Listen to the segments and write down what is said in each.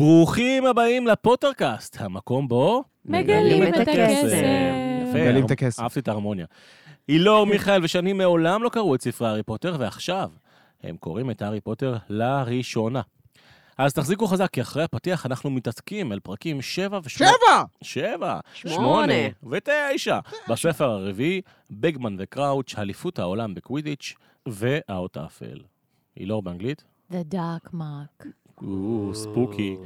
ברוכים הבאים לפוטרקאסט, המקום בו... מגלים את הכסף. יפה, מגלים את הכסף. אהבתי את ההרמוניה. אילור, מיכאל ושני מעולם לא קראו את ספרי הארי פוטר, ועכשיו הם קוראים את הארי פוטר לראשונה. אז תחזיקו חזק, כי אחרי הפתיח אנחנו מתעסקים אל פרקים 7 ו-8. שבע! שבע, שמונה. שמונה ותשע. בספר הרביעי, בגמן וקראוץ', אליפות העולם בקווידיץ' והאות האפל. אילור באנגלית? The Dark Mark. ספוקי.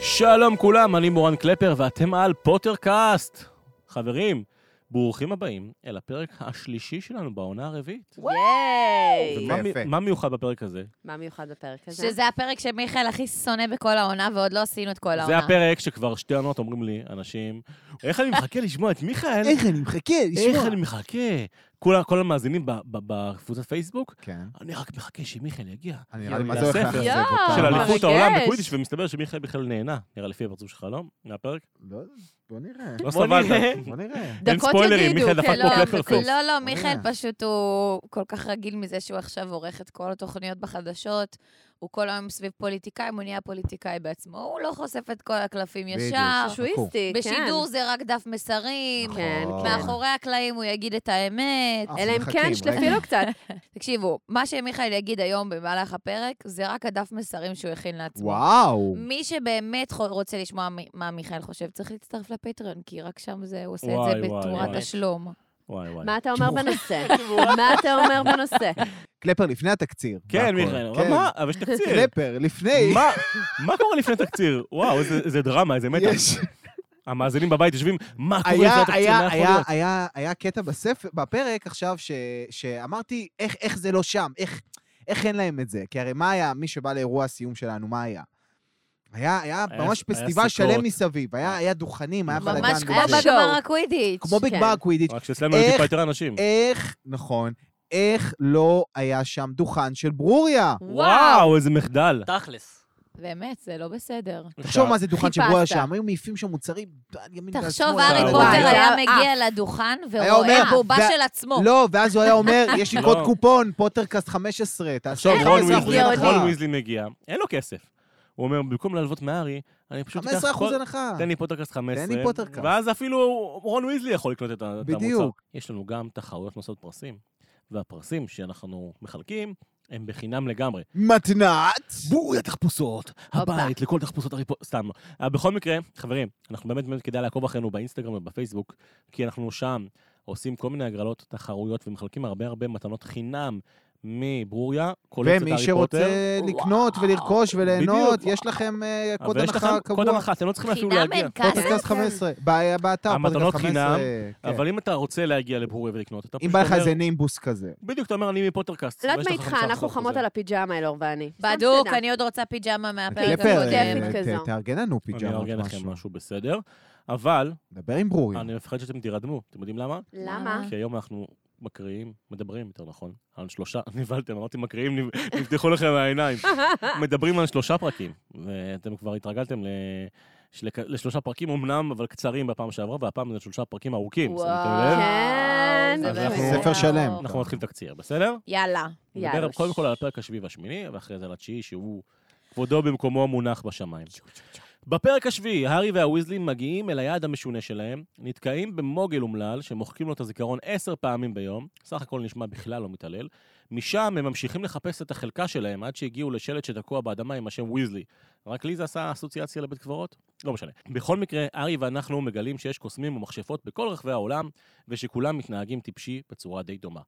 שלום כולם, אני מורן קלפר ואתם על פוטרקאסט. חברים, ברוכים הבאים אל הפרק השלישי שלנו בעונה הרביעית. ייי! ומה מי- יפה. מה מיוחד בפרק הזה? מה מיוחד בפרק הזה? שזה הפרק שמיכאל הכי שונא בכל העונה, ועוד לא עשינו את כל העונה. זה הפרק שכבר שתי עונות אומרים לי, אנשים, איך אני מחכה לשמוע את מיכאל? איך אני מחכה איך לשמוע. אני מחכה? כול- כל המאזינים ב- ב- בקבוצת פייסבוק, כן. אני רק מחכה שמיכאל יגיע. אני נראה לי מה זה הולך. לאכזב יואו, אותם. של. אליפות העולם בקווידיש, ומסתבר שמיכאל בכלל נהנה, נראה לפי הפרצוף שלך, לא? מהפרק? לא, בוא נראה. לא בוא סבלת. נראה. בוא נראה. אין דקות ספוילרים, יגידו, מיכאל דפק כן, פה לא, קלפר פייס. לא, לא, מיכאל. פשוט הוא כל כך רגיל מזה שהוא עכשיו עורך את כל התוכניות בחדשות. הוא כל היום סביב פוליטיקאים, הוא נהיה פוליטיקאי בעצמו. הוא לא חושף את כל הקלפים בדיוק. ישר. שואיסטי, כן. בשידור זה רק דף מסרים. כן, נכון. כן. מאחורי הקלעים הוא יגיד את האמת. אנחנו אלא אם כן, שלפי. לו קצת. תקשיבו, מה שמיכאל יגיד היום במהלך הפרק, זה רק הדף מסרים שהוא הכין לעצמו. וואו. מי שבאמת רוצה לשמוע מה מיכאל חושב, צריך להצטרף לפטריון, כי רק שם זה, הוא עושה את זה בתמורת. תשלום. וואי וואי. מה אתה אומר בנושא? מה אתה אומר בנושא? קלפר, לפני התקציר. כן. מיכאל, כן. מה? אבל יש תקציר. קלפר, לפני. מה? מה קורה לפני תקציר? וואו, איזה- דרמה, איזה מתח. יש. המאזינים בבית יושבים, מה קורה לפני התקציר? היה, מה יכול היה, להיות? היה, היה קטע בספר, בפרק עכשיו, ש, שאמרתי, איך, איך זה לא שם? איך, איך אין להם את זה? כי הרי מה היה, מי שבא לאירוע הסיום שלנו, מה היה? היה, היה היה- ממש פסטיבל. שלם מסביב, היה, היה דוכנים, היה בלאגן. ממש כמו. בגמר הקווידיץ'. כמו כן. בגמר קווידיץ'. רק שאצלנו היו איך- טיפה יותר אנשים. איך, נכון, איך לא היה שם דוכן של ברוריה? וואו, איזה מחדל. תכלס. באמת, זה לא בסדר. תחשוב מה זה דוכן של ברוריה חיפשת. שם, היו מעיפים שם מוצרים על ימין ועל תחשוב, שמאל. הארי וואי, פוטר. היה אה. מגיע לדוכן היה אומר, ורואה בובה של עצמו. לא, ואז הוא היה אומר, יש לי לא. קוד קופון, פוטרקאסט 15, תעשו עכשיו רון 15 ויזלי, אחוזי גאוני. רון. ויזלי מגיע, אין לו כסף. הוא אומר, במקום להלוות מהארי, אני פשוט 15 אחוז הנחה. תן לי פוטרקאסט 15. תן לי פוטרקאסט. ואז אפילו רון ויזלי יכול לקנות את המוצר. בדיוק. יש לנו גם תחרויות נושאות פרסים, והפרסים שאנחנו מחלקים הם בחינם לגמרי. מתנת. בואי התחפושות. הבית לכל תחפושות הריפו... סתם לא. אבל בכל מקרה, חברים, אנחנו באמת באמת כדאי לעקוב אחרינו באינסטגרם ובפייסבוק, כי אנחנו שם עושים כל מיני הגרלות, תחרויות, ומחלקים הרבה הרבה מתנות חינם מברוריה, קולקציית ומי הארי שרוצה פוטר. לקנות וואו, ולרכוש וליהנות, בדיוק. יש לכם אה, קוד יש הנחה לכם קוד קבוע. הנחה, אתם לא צריכים אפילו חינם להגיע. אין כסף. פודקאסט 15, ב- באתר, המתנות פודקאסט 15. חינם, כן. אבל אם אתה רוצה להגיע לברוריה ולקנות, אתה אם פשוט בא לך אומר... איזה נימבוס כזה. בדיוק, אתה אומר, אני מפוטרקאסט. לא יודעת מה איתך, 15% אנחנו חמות על הפיג'מה, אלאור ואני. בדוק. אני עוד רוצה פיג'מה מהפרק הקודם. ת- תארגן לנו אני אארגן לכם משהו. בסדר, אבל דבר עם ברוריה. אני מפחד שאתם תירדמו. אתם יודעים למה? למה? כי היום אנחנו מקריאים, מדברים, יותר נכון, על שלושה, נבהלתם, אמרתי מקריאים, נפתחו לכם העיניים. מדברים על שלושה פרקים, ואתם כבר התרגלתם ל... לשלושה פרקים אמנם, אבל קצרים בפעם שעברה, והפעם זה שלושה פרקים ארוכים. שמתם לב? כן, זה אז באמת אנחנו- ספר שלם. אנחנו נתחיל תקציר, בסדר? יאללה. נדבר יאללה. קודם כל על הפרק השביעי והשמיני, ואחרי זה על התשיעי, שהוא כבודו במקומו מונח בשמיים. בפרק השביעי, הארי והוויזלים מגיעים אל היעד המשונה שלהם, נתקעים במוגל אומלל, שמוחקים לו את הזיכרון עשר פעמים ביום, סך הכל נשמע בכלל לא מתעלל. משם הם ממשיכים לחפש את החלקה שלהם עד שהגיעו לשלט שתקוע באדמה עם השם ויזלי. רק לי זה עשה אסוציאציה לבית קברות? לא משנה. בכל מקרה, הארי ואנחנו מגלים שיש קוסמים ומכשפות בכל רחבי העולם, ושכולם מתנהגים טיפשי בצורה די דומה.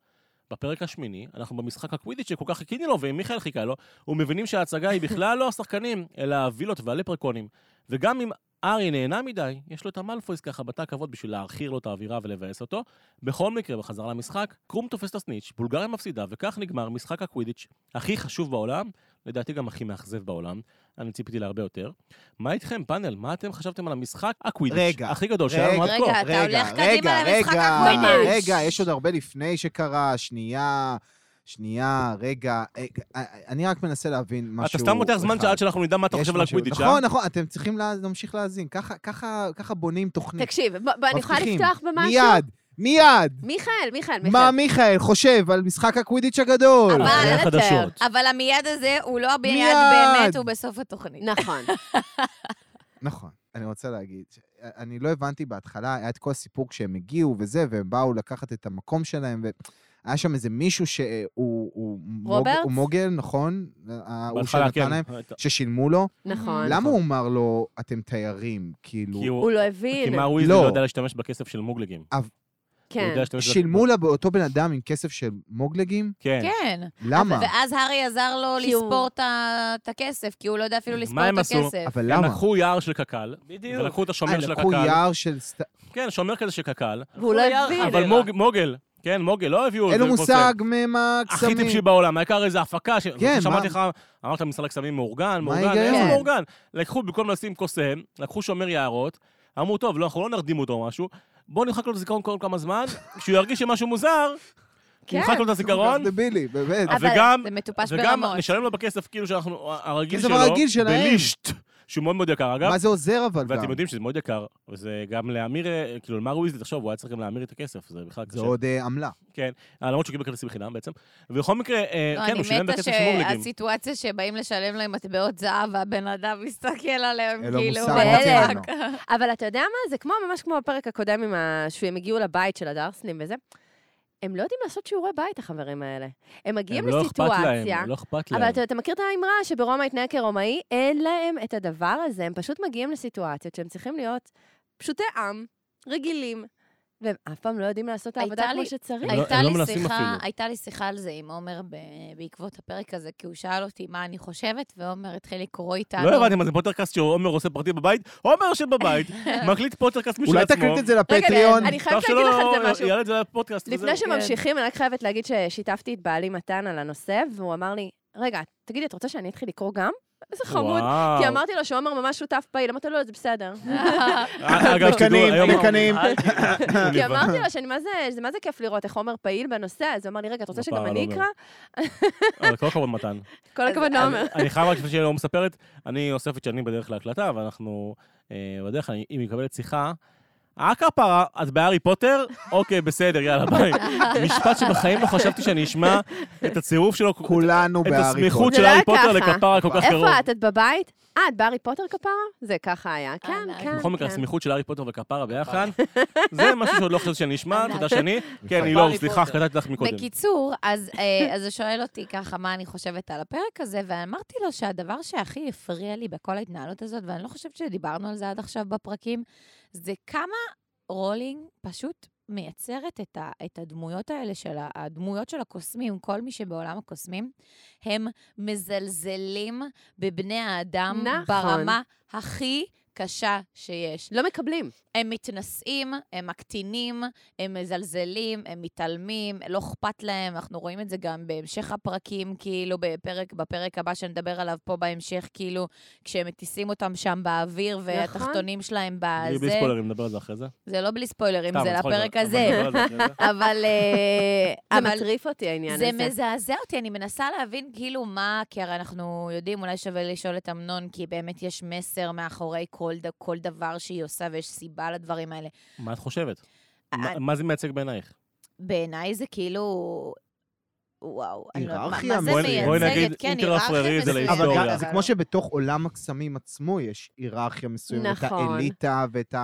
בפרק השמיני, אנחנו במשחק הקווידיץ' שכל כך חיכינו לו, ומיכאל חיכה לו, ומבינים שההצגה היא בכלל לא השחקנים, אלא הווילות והלפרקונים. וגם אם ארי נהנה מדי, יש לו את המלפויס ככה בתא הכבוד בשביל להעכיר לו את האווירה ולבאס אותו. בכל מקרה, בחזרה למשחק, קרום תופס את הסניץ', בולגריה מפסידה, וכך נגמר משחק הקווידיץ' הכי חשוב בעולם, לדעתי גם הכי מאכזב בעולם. אני ציפיתי להרבה יותר. מה איתכם, פאנל? מה אתם חשבתם על המשחק הקווידיץ' רגע, הכי גדול רגע, שלנו עד כה? רגע, אתה הולך קדימה למשחק רגע, הקווידיץ'. רגע, יש עוד הרבה לפני שקרה, שנייה, שנייה, רגע. אה, אה, אני רק מנסה להבין משהו אתה סתם מותח זמן. עד שאנחנו נדע מה אתה חושב על הקווידיץ', אה? נכון, נכון, אתם צריכים לה- להמשיך להאזין. ככה- בונים תוכנית. תקשיב, אני יכולה. לפתוח במשהו? מיד, מיד. מיכאל, מיכאל, מיכאל. מה מיכאל חושב על משחק הקווידיץ' הגדול? אבל-. החדשות. המיד הזה הוא לא המיד מיד. באמת, הוא בסוף התוכנית. נכון. נכון. אני רוצה להגיד, אני לא הבנתי בהתחלה, היה את כל הסיפור כשהם הגיעו וזה, והם באו לקחת את המקום שלהם, והיה שם איזה מישהו שהוא הוא מוג- רוברטס? הוא מוגל, נכון? ההוא בהתחלה, שנתן כן. להם, ששילמו לו. נכון. למה הוא אמר לו, אתם תיירים? כאילו, כי הוא... הוא לא כי הבין. מה וויזלי לא. לא יודע להשתמש בכסף של מוגלגים. הוא כן. שילמו לאותו בן אדם עם כסף של מוגלגים? כן. כן. למה? ואז הארי עזר לו כי הוא- לספור את הכסף, כי הוא לא יודע אפילו מה לספור הם את עשו? הכסף. אבל הם למה? לקחו יער של קק"ל, ולקחו את אה, השומר של לקחו הקק"ל. יער של... כן, שומר כזה של קק"ל. והוא לא הבין. אבל מוג- מוגל, כן, מוגל, לא הביאו... אין לו. מושג ממה הכי הקסמים. טיפשי בעולם, העיקר איזה הפקה, ש- כן, שמעתי מה- לך, אמרת משחק סמים מאורגן, מה מאורגן? איזה כן. מאורגן? לקחו במקום לשים קוסם, לקחו שומר יערות, אמרו, טוב, לא, אנחנו לא נרדים אותו או משהו, בואו נמחק לו את הזיכרון כל כמה זמן, כשהוא ירגיש שמשהו מוזר, כן. נמחק לו את הזיכרון, דבילי, באמת. אבל וגם, זה מטופש וגם ברמות. נשלם לו בכסף כאילו שאנחנו, הרגיל שלו, הרגיל שלהם. בלישט, שהוא מאוד מאוד יקר, אגב. מה זה עוזר אבל גם? ואתם יודעים שזה מאוד יקר, וזה גם להמיר, כאילו, למר וויזלי, תחשוב, הוא היה צריך גם להמיר את הכסף, זה בכלל זה קשה. עוד אה, עמלה. כן, אה, למרות שהוא קיבל כרטיסים בחינם בעצם. ובכל מקרה, אה, לא, כן, הוא שילם אני בכסף מתה של מוגלגים. שהסיטואציה שבאים לשלם להם מטבעות זהב, והבן אדם מסתכל עליהם, אין לו כאילו, זה בהלם. אבל אתה יודע מה? זה כמו, ממש כמו בפרק הקודם, עם ה... שהם הגיעו לבית של הדרסנים וזה. הם לא יודעים לעשות שיעורי בית, החברים האלה. הם מגיעים הם לא אכפת לסיטואציה, להם, לא אכפת להם. אבל אתה, אתה מכיר את האמרה שברומא התנהג כרומאי? אין להם את הדבר הזה, הם פשוט מגיעים לסיטואציות שהם צריכים להיות פשוטי עם, רגילים, והם אף פעם לא יודעים לעשות את העבודה כמו לי- שצריך. לא- הייתה לא לי מנסים שיחה. הייתה לי שיחה על זה עם עומר ב- בעקבות הפרק הזה, כי הוא שאל אותי מה אני חושבת, ועומר התחיל לקרוא איתנו. לא הבנתי מה זה פוטרקאסט שעומר עושה פרטי בבית, עומר יושב בבית, מקליט פוטרקאסט משל אולי עצמו. תקליט את זה רגע, לפטריון. אני חייבת להגיד לך על זה משהו. יעלה את זה לפודקאסט. לפני וזהו. שממשיכים, אני רק חייבת להגיד ששיתפתי את בעלי מתן על הנושא, והוא אמר לי, רגע, תגידי, את רוצה שאני אתחיל לקרוא גם? איזה חמוד. כי אמרתי לו שעומר ממש שותף פעיל, אמרתי לו, זה בסדר. אה, אגב, שתדעו, מקנאים, היום- מקנאים. ת- הוא כי. אמרתי לו שאני, מה זה, זה מה זה כיף לראות איך עומר פעיל בנושא, אז הוא אמר לי, רגע, את רוצה שגם בפער אני עומר. אקרא? אבל כל הכבוד מתן. כל הכבוד לעומר. אני חייב רק לפני שהיא לא מספרת, אני אוספת שנים בדרך להקלטה, ואנחנו אה, בדרך, אני- אם היא מקבלת שיחה, אה כפרה, את בהארי פוטר? אוקיי, בסדר, יאללה, ביי. משפט שבחיים לא חשבתי שאני אשמע את הצירוף שלו, כולנו את בהארי הסמיכות פוטר. זה של לא הארי פוטר. לכפרה כל כך קרוב. איפה את? את בבית? אה, את בארי פוטר כפרה? זה ככה היה. כן, ענק. כן. בכל מקרה, כן. הסמיכות של הארי פוטר וכפרה ביחד, זה משהו שעוד לא חשבתי שאני אשמע. תודה שני. כן, אילור, סליחה, קטעתי לך מקודם. בקיצור, אז, אה, אז הוא שואל אותי ככה מה אני חושבת על הפרק הזה, ואמרתי לו שהדבר שהכי הפריע לי בכל ההתנהלות הזאת, ואני לא חושבת שדיברנו על זה עד עכשיו בפרקים, זה כמה רולינג פשוט מייצרת את, ה, את הדמויות האלה של הדמויות של הקוסמים, כל מי שבעולם הקוסמים, הם מזלזלים בבני האדם נכון. ברמה הכי קשה שיש. לא מקבלים. הם מתנשאים, הם מקטינים, הם מזלזלים, הם מתעלמים, לא אכפת להם, אנחנו רואים את זה גם בהמשך הפרקים, כאילו בפרק, בפרק הבא שנדבר עליו פה בהמשך, כאילו, כשהם מטיסים אותם שם באוויר, והתחתונים שלהם בזה. בלי ספוילרים, נדבר על זה אחרי זה. זה לא בלי ספוילרים, זה לפרק הזה. זה זה. אבל... אה, זה מטריף אותי, העניין זה הזה. מזעזע אותי, אני מנסה להבין כאילו מה, כי הרי אנחנו יודעים, אולי שווה לשאול את אמנון, כי באמת יש מסר מאחורי כל, ד- כל דבר שהיא עושה, ויש סיבה לדברים האלה. מה את חושבת? מה- אה, מה זה מייצג בעינייך? בעיניי זה כאילו... וואו, אני לא יודעת, מה- זה מייצגת? בואי נגיד כן, אינטרפררי זה. אבל להיסטוריה. גם, זה כמו שבתוך עולם הקסמים עצמו יש היררכיה מסוימת, את נכון. האליטה ואת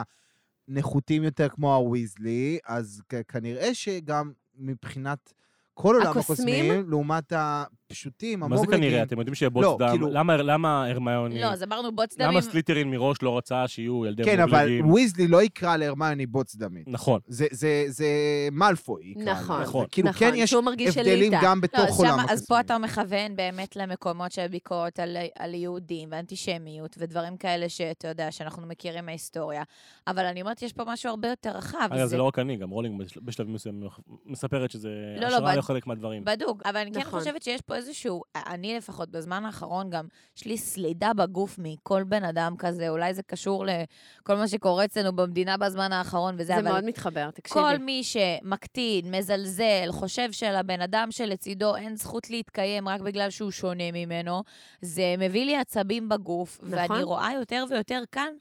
הנחותים יותר כמו הוויזלי, אז כנראה שגם מבחינת כל עולם הקוסמים? הקוסמים, לעומת הפשוטים, מה זה המוגלגים. כנראה? אתם יודעים שיהיה בוץ לא, דם? כאילו- למה- למה הרמיוני... לא, אז אמרנו בוץ דמים. למה סליטרין מראש לא רצה שיהיו ילדי כן, אבל מוגלגים? ויזלי לא יקרא להרמיוני בוץ דמית. נכון. זה, זה, זה מאלפוי יקרא לה. נכון, נכון. זה כאילו, נכון, כן יש הבדלים אליטה. גם לא, בתוך אז, עולם הקוסמים. אז פה אתה מכוון באמת למקומות של ביקורת על, על יהודים ואנטישמיות ודברים כאלה שאתה יודע, שאנחנו מכירים מההיסטוריה. אבל אני אומרת, יש פה משהו הרבה יותר רחב. אגב, זה לא רק אני, גם רולינג בש- בשלבים מסוימים מספרת שזה לא, השראה בד- לחלק מהדברים. בדוק, אבל אני כן נכון. חושבת שיש פה איזשהו, אני לפחות בזמן האחרון גם, יש לי סלידה בגוף מכל בן אדם כזה, אולי זה קשור לכל מה שקורה אצלנו במדינה בזמן האחרון וזה, זה אבל מאוד מתחבר, תקשיבי. כל מי שמקטין, מזלזל, חושב שלבן אדם שלצידו אין זכות להתקיים רק בגלל שהוא שונה ממנו, זה מביא לי עצבים בגוף, נכון. ואני רואה יותר ויותר כאן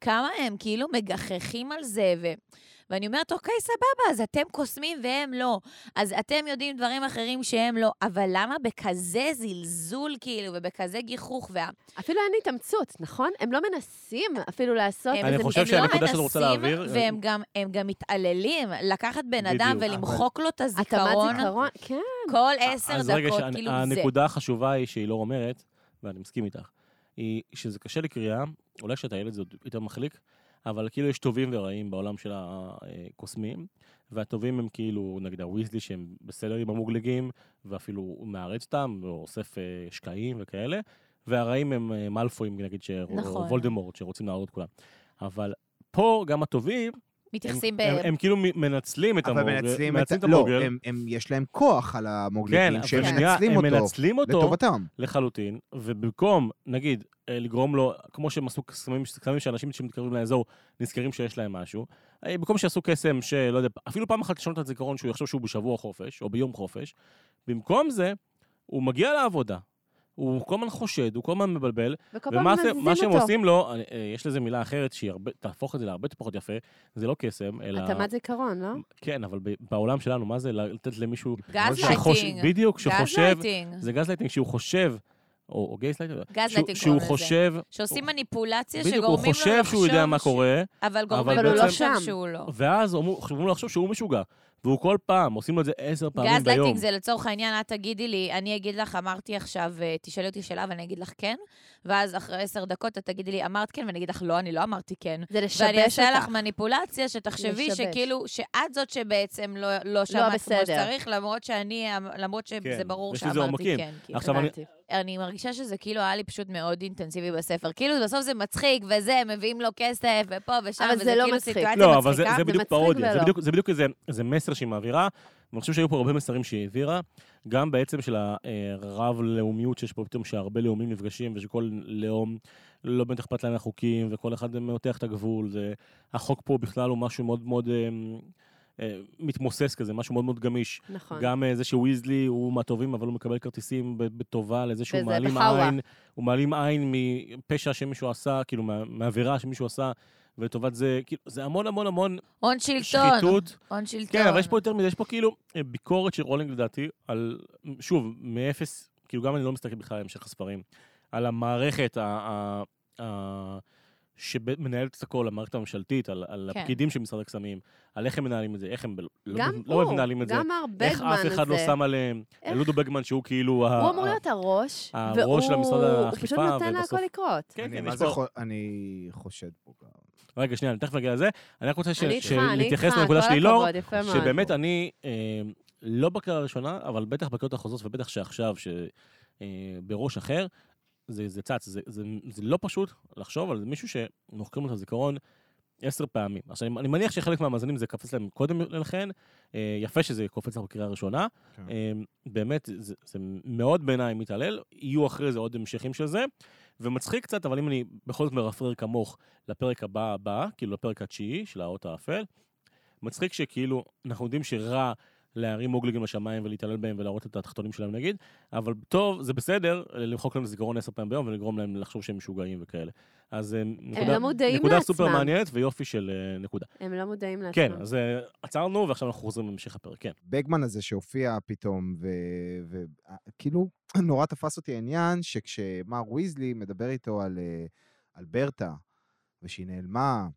כמה הם כאילו מגחכים על זה, ו... ואני אומרת, אוקיי, סבבה, אז אתם קוסמים והם לא. אז אתם יודעים דברים אחרים שהם לא, אבל למה בכזה זלזול, כאילו, ובכזה גיחוך, וה... אפילו אין התאמצות, נכון? הם לא מנסים אפילו לעשות הם, אני איזה... חושב שהנקודה שאת רוצה לא מנסים, להעביר- והם גם, הם גם מתעללים, לקחת בן אדם. ולמחוק לו את התאמת הזיכרון זיכרון, כן. כל עשר דקות, שאני- כאילו זה. הנקודה החשובה היא שהיא לא אומרת, ואני מסכים איתך, היא שזה קשה לקריאה, אולי כשאתה ילד זה עוד יותר מחליק, אבל כאילו יש טובים ורעים בעולם של הקוסמים, והטובים הם כאילו, נגיד הוויזלי שהם בסדר עם המוגלגים, ואפילו הוא מארץ אותם, ואוסף אה, שקעים וכאלה, והרעים הם אה, מאלפויים, נגיד, ש- נכון. או וולדמורט, שרוצים להרוג את כולם. אבל פה גם הטובים, הם, מתייחסים ב... הם, הם כאילו מ- מנצלים את אבל המוגל, מנצלים את... מנצלים לא, המוגל. הם, הם, יש להם כוח על המוגלגים, כן, שהם שנייה, מנצלים הם אותו מנצלים אותו לטובתם. לחלוטין, ובמקום, נגיד, לגרום לו, כמו שהם עשו קסמים, קסמים שאנשים שמתקרבים לאזור נזכרים שיש להם משהו, אה, במקום שיעשו קסם שלא יודע, אפילו פעם אחת לשנות את הזיכרון שהוא יחשוב שהוא בשבוע חופש, או ביום חופש, במקום זה, הוא מגיע לעבודה. הוא כל הזמן חושד, הוא כל הזמן מבלבל, וכל פעם ומה מה שהם אותו. עושים לו, אה, אה, יש לזה מילה אחרת שהיא הרבה, תהפוך את זה להרבה פחות יפה, זה לא קסם, אלא... התאמת זיכרון, לא? כן, אבל ב- בעולם שלנו, מה זה לתת למישהו... גז לייטינג. בדיוק, גז שחושב... lighting. זה גז לייטינג שהוא חושב, או, או gaslighting, gas שהוא, lighting שהוא קוראים לזה. חושב, שעושים מניפולציה בדיוק, הוא שגורמים לו חושב לחשוב... שהוא יודע מה קורה, אבל גורמים לו הוא לא לחשוב שם. שהוא לא. ואז אומרים לו לחשוב שהוא משוגע. והוא כל פעם, עושים לו את זה עשר פעמים ביום. לייטינג זה לצורך העניין, את תגידי לי, אני אגיד לך, אמרתי עכשיו, אה, תשאלי אותי שאלה ואני אגיד לך כן, ואז אחרי עשר דקות את תגידי לי, אמרת כן, ואני אגיד לך לא, אני לא אמרתי כן. זה לשבש ואני אעשה לך אותך. מניפולציה שתחשבי לשבש. שכאילו, שאת זאת שבעצם לא, לא שמעת כמו בסדר. שצריך, למרות שאני, למרות שזה כן, ברור שאמרתי עומקים. כן. כאילו. עכשיו אני-. אני מרגישה שזה כאילו היה לי פשוט מאוד אינטנסיבי בספר. כאילו בסוף זה מצחיק, וזה, מביאים לו כסף, ופה ושם, וזה זה לא כאילו מצחיק. סיטואציה לא, אבל זה, מצחיקה. זה בדיוק פרודיה, זה. בדיוק, זה בדיוק איזה, איזה מסר שהיא מעבירה. ואני חושב שהיו פה הרבה מסרים שהיא העבירה, גם בעצם של הרב-לאומיות שיש פה פתאום שהרבה לאומים נפגשים, ושכל לאום לא באמת אכפת להם מהחוקים, וכל אחד מותח את הגבול. זה, החוק פה בכלל הוא משהו מאוד מאוד אה, אה, מתמוסס כזה, משהו מאוד מאוד גמיש. נכון. גם אה, זה שוויזלי הוא מהטובים, אבל הוא מקבל כרטיסים בטובה לזה שהוא מעלים בחאווה. עין, הוא מעלים עין מפשע שמישהו עשה, כאילו מעבירה שמישהו עשה, ולטובת זה, כאילו, זה המון המון המון הון שלטון. שחיתות. הון שלטון. כן, אבל יש פה יותר מזה, יש פה כאילו אה, ביקורת של רולינג לדעתי, על, שוב, מאפס, כאילו גם אני לא מסתכל בכלל על המשך הספרים, על המערכת ה... ה, ה שמנהלת את הכל, המערכת הממשלתית, על, על כן. הפקידים של משרד הקסמים, על איך הם מנהלים את זה, איך הם לא, לא הוא, מנהלים את זה, איך אף אחד לא הזה. שם עליהם, איך- לודו בגמן שהוא כאילו... ה- הוא אמור ה- להיות הראש, הראש של המשרד והוא האכיפה, פשוט נותן ובסוף- להכל לקרות. כן, אני, כן, זה פה... חו- אני חושד פה גם. רגע, שנייה, אני תכף אגיע לזה. אני רק רוצה ש- אני איתך, אני איתך, להתייחס לנקודה של יפה מאוד. שבאמת אני, אה, לא בקריאה הראשונה, אבל בטח בקריאות החוזרות, ובטח שעכשיו, שבראש אחר, זה, זה צץ, זה, זה, זה לא פשוט לחשוב על מישהו שמוחקים לו את הזיכרון עשר פעמים. עכשיו, אני, אני מניח שחלק מהמאזינים זה קפץ להם קודם לכן, אה, יפה שזה קופץ לך בקריאה הראשונה. כן. אה, באמת, זה, זה מאוד בעיניי מתעלל, יהיו אחרי זה עוד המשכים של זה, ומצחיק קצת, אבל אם אני בכל זאת מרפרר כמוך לפרק הבא הבא, כאילו לפרק התשיעי של האות האפל, מצחיק שכאילו, אנחנו יודעים שרע להרים מוגלגים לשמיים ולהתעלל בהם ולהראות את התחתונים שלהם נגיד, אבל טוב, זה בסדר למחוק להם זיכרון עשר פעמים ביום ולגרום להם לחשוב שהם משוגעים וכאלה. אז אה, נקודה, לא מודעים נקודה סופר. מעניינת ויופי של אה, נקודה. הם לא מודעים לעצמם. כן, אז אה, עצרנו ועכשיו אנחנו חוזרים להמשך הפרק, כן. בגמן הזה שהופיע פתאום, וכאילו, נורא תפס אותי העניין שכשמר ויזלי מדבר איתו על, על ברטה, ושהיא נעלמה,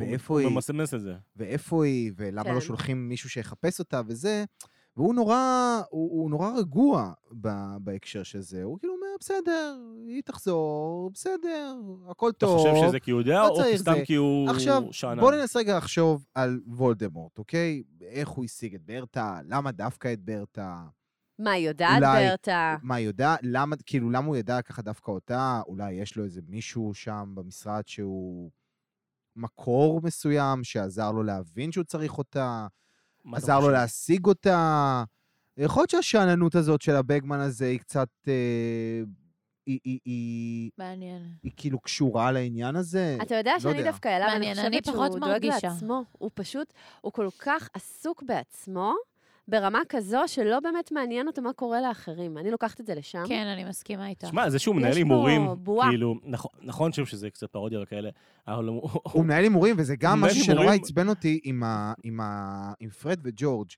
ואיפה הוא היא, ממסמס את זה. ואיפה היא, ולמה לא כן. שולחים מישהו שיחפש אותה וזה, והוא נורא, הוא, הוא נורא רגוע ב, בהקשר של זה. הוא כאילו אומר, בסדר, היא תחזור, בסדר, הכל אתה טוב. חושב שזה כי הוא יודע, לא או סתם זה. כי הוא עכשיו, שאנן? בוא ננסה רגע לחשוב על וולדמורט, אוקיי? איך הוא השיג את ברטה, למה דווקא את ברטה, מה, היא יודעת, אולי- ברטה? מה היא יודעת, למה, כאילו, למה הוא ידע ככה דווקא אותה? אולי יש לו איזה מישהו שם במשרד שהוא מקור מסוים, שעזר לו להבין שהוא צריך אותה, עזר לו? להשיג אותה. יכול להיות שהשאננות הזאת של הבגמן הזה היא קצת... אה, היא, היא, היא, מעניין. היא כאילו קשורה לעניין הזה. אתה יודע לא שאני יודע. דווקא אליו, אני חושבת שהוא דואג. לעצמו. הוא פשוט, הוא כל כך עסוק בעצמו, ברמה כזו שלא באמת מעניין אותו מה קורה לאחרים. אני לוקחת את זה לשם. כן, אני מסכימה איתך. שמע, זה שהוא מנהל הימורים. כאילו, נכון- נכון שוב שזה קצת פרודיה וכאלה, אבל הוא... הוא מנהל הימורים, וזה גם משהו שנורא. עצבן אותי עם, ה, עם, ה, עם פרד וג'ורג',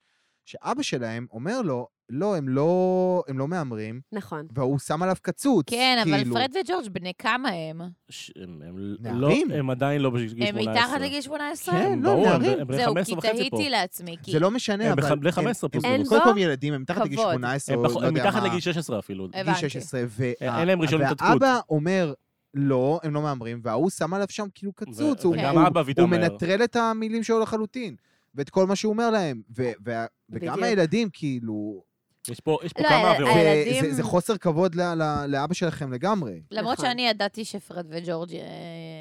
שאבא שלהם אומר לו, לא, הם לא, הם לא מהמרים, נכון. והוא שם עליו קצוץ. כן, אבל כאילו. פרד וג'ורג' בני כמה הם? ש- הם- הם לא- נערים. הם עדיין לא בגיל 18. הם מתחת לגיל 18? כן, הם לא, ברור, הם- נערים. הם בני זהו, 15 כי וחצי פה. תהיתי לעצמי, כי... זה לא משנה, הם אבל... בח- בני 15 פלוס אין מינוס. בו קודם כל הם ילדים, הם מתחת לגיל כבוד. 18, הם או פח- לא הם יודע מתחת מה, לגיל 16 אפילו. גיל הבנתי. 16, וה- אין להם רישיון התעסקות. והאבא אומר, לא, הם לא מהמרים, וההוא שם עליו שם כאילו קצוץ. הוא- וגם הוא- אבא ויתר הוא מהר. מנטרל את המילים שלו לחלוטין, ואת כל מה שהוא אומר להם. ו- וה- וגם בדיוק. הילדים, כאילו... יש פה יש פה לא, כמה ה- עבירות. ה- זה- הילדים- זה- זה חוסר כבוד ל- ל- לאבא שלכם לגמרי. למרות נכון. שאני ידעתי שפרד וג'ורג' אה,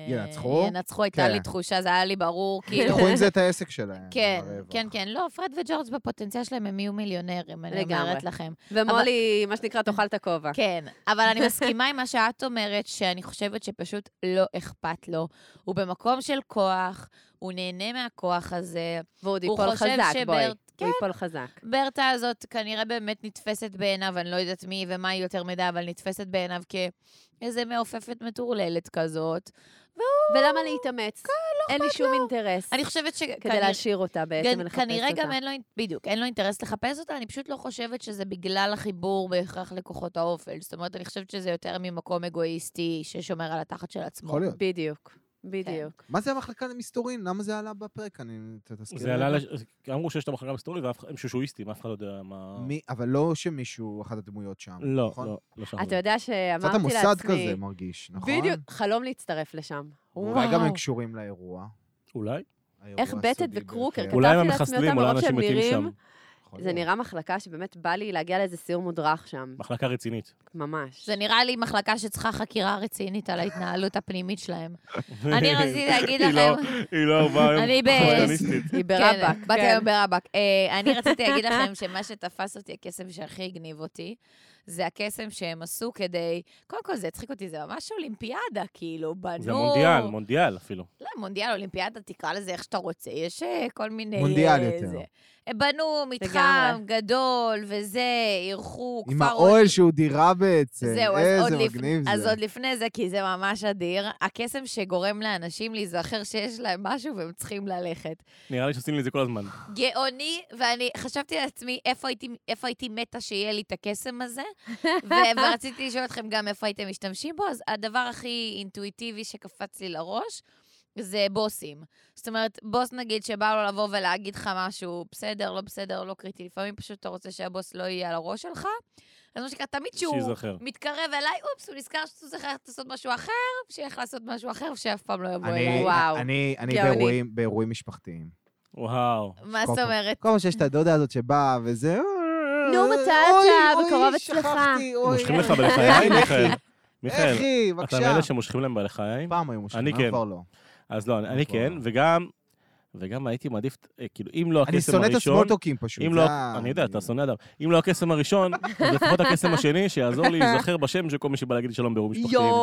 ינצחו? ינצחו, הייתה כן. לי תחושה, זה היה לי ברור, כאילו... תיקחו עם זה את העסק שלהם. כן. כן, כן. לא, פרד וג'ורג' בפוטנציאל שלהם הם יהיו מיליונרים, אני לגמרי. אומרת לכם. ומולי, מה שנקרא, תאכל את הכובע. כן, אבל אני מסכימה עם מה שאת אומרת, שאני חושבת שפשוט לא אכפת לו. הוא במקום של כוח, הוא נהנה מהכוח הזה. והוא עוד הוא ייפול חושב חזק, שברט- בואי. כן. הוא ייפול חזק. ברטה הזאת כנראה באמת נתפסת בעיניו, אני לא יודעת מי ומה היא יותר מדי, אבל נתפסת בעיניו כאיזה מעופפת מטורללת כזאת. ולמה להתאמץ? אין לי שום אינטרס אני חושבת כדי שכנראה... להשאיר אותה בעצם ולחפש אותה. כנראה גם אין לו, בדיוק, אין לו אינטרס לחפש אותה, אני פשוט לא חושבת שזה בגלל החיבור בהכרח לכוחות האופל. זאת אומרת, אני חושבת שזה יותר ממקום אגואיסטי ששומר על התחת של עצמו. יכול להיות. בדיוק, בדיוק. מה זה המחלקה למסתורין? למה זה עלה בפרק? אני... זה עלה, אמרו שיש את המחלקה המסתורית, ואף אחד- הם שושואיסטים, אף אחד לא יודע מה... מי- אבל לא שמישהו, אחת הדמויות שם. לא, נכון? לא, לא שם. אתה יודע קצת שאמרתי לעצמי... המוסד כזה מרגיש, נכון? בדיוק, חלום להצטרף לשם. אולי גם הם. קשורים לאירוע. אולי? איך בטט וקרוקר, בהרכב. כתבתי אולי הם לעצמי המחסלים, אותם אנשים שהם מתים נראים- שם. יכול זה להיות. נראה מחלקה שבאמת בא לי להגיע לאיזה סיור מודרך שם, מחלקה רצינית. ממש. זה נראה לי מחלקה שצריכה חקירה רצינית על ההתנהלות הפנימית שלהם. אני רציתי להגיד לא- לכם... היא לא באה היום פורטניסטית. היא ברבאק, כן, באתי כן. היום ברבאק. אה, אני רציתי להגיד לכם שמה שתפס אותי, הקסם שהכי הגניב אותי, זה הקסם שהם עשו כדי... קודם כל, זה הצחיק אותי, זה ממש אולימפיאדה, כאילו, בנו... זה מונדיאל, מונדיאל אפילו. לא, מונדיאל, אולימפיאדה, תקרא לזה איך שאתה רוצה. יש אה, כל מיני... מונדיאל אה, יותר. זה. הם בנו מתחם. גדול, וזה, אירחו כפר... עם האוהל שהוא דירה בעצם. זהו, אז איזה עוד, לפ... מגניב אז זה. עוד לפני זה, כי זה ממש אדיר, הקסם שגורם לאנשים להיזכר שיש להם משהו והם צריכים ללכת. נראה לי שעושים לי את זה כל הזמן. גאוני, ואני חשבתי לעצמי, איפה הייתי, איפה הייתי מתה שיהיה לי את הקסם הזה? ו- ורציתי לשאול אתכם גם איפה הייתם משתמשים בו, אז הדבר הכי אינטואיטיבי שקפץ לי לראש, זה בוסים. זאת אומרת, בוס נגיד שבא לו לבוא ולהגיד לך משהו, בסדר, לא בסדר, לא קריטי, לפעמים פשוט אתה רוצה שהבוס לא יהיה על הראש שלך. אז מה שנקרא, תמיד שהוא שייזכר. מתקרב אליי, אופס, הוא נזכר שהוא צריך ללכת לעשות משהו אחר, שילך לעשות משהו אחר, ושאף פעם לא יבוא אני- אליי. וואו, אני אני גאוני. באירועים- באירועים משפחתיים. וואו. מה זאת אומרת? כל פעם שיש את הדודה הזאת שבאה וזה... נו, אתה? אוי, בקרוב אצלך. מושכים לך בלחיים, מיכאל? מיכאל, אתה. מאלה שמושכים להם בלחיים? פעם היו מושכים, אני היום כן. כבר לא. אז לא, אני- כן, לא. וגם, וגם הייתי מעדיף, אה, כאילו, אם לא אני הקסם שונא את הראשון, הסמוטוקים פשוט. אם זה לא, ה- אני יודע, אתה שונא אדם. אם לא הקסם הראשון, אז לפחות הקסם השני, שיעזור לי להיזכר בשם של כל מי שבא להגיד שלום באירועים משפחתיים.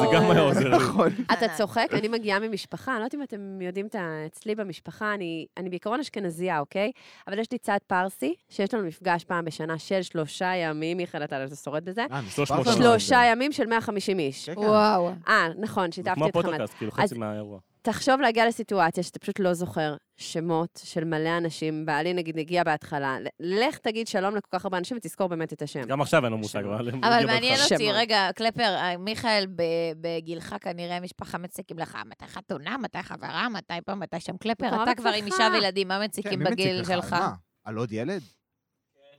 זה גם היה עוזר לי. נכון. אתה צוחק? אני מגיעה ממשפחה, אני לא יודעת אם אתם יודעים את. אצלי במשפחה, אני, אני בעיקרון אשכנזייה, אוקיי? אבל יש לי צד פרסי, שיש לנו מפגש פעם בשנה של שלושה ימים, מיכאל, אתה שורד בזה? אה, אני 300 סיפרתי שנה. על שלושה זה. ימים של 150 איש. כן, כן. וואו. אה, נכון, זה שיתפתי כמו אתכם. על- הפודקאסט, כאילו, חצי מהאירוע. תחשוב להגיע לסיטואציה שאתה פשוט לא זוכר שמות של מלא אנשים, בעלי נגיד הגיע בהתחלה, לך תגיד שלום לכל כך הרבה אנשים ותזכור באמת את השם. גם עכשיו אין לו מושג. אבל... אבל מעניין. אותי. רגע, קלפר, אה, מיכאל, ב- בגילך כנראה משפחה מציקים לך, מתי חתונה, מתי חברה, מתי פה, מתי שם. קלפר, אתה כבר עם. אישה וילדים, מה כן, מציקים מי מציק בגיל לך? שלך? מה? על עוד ילד?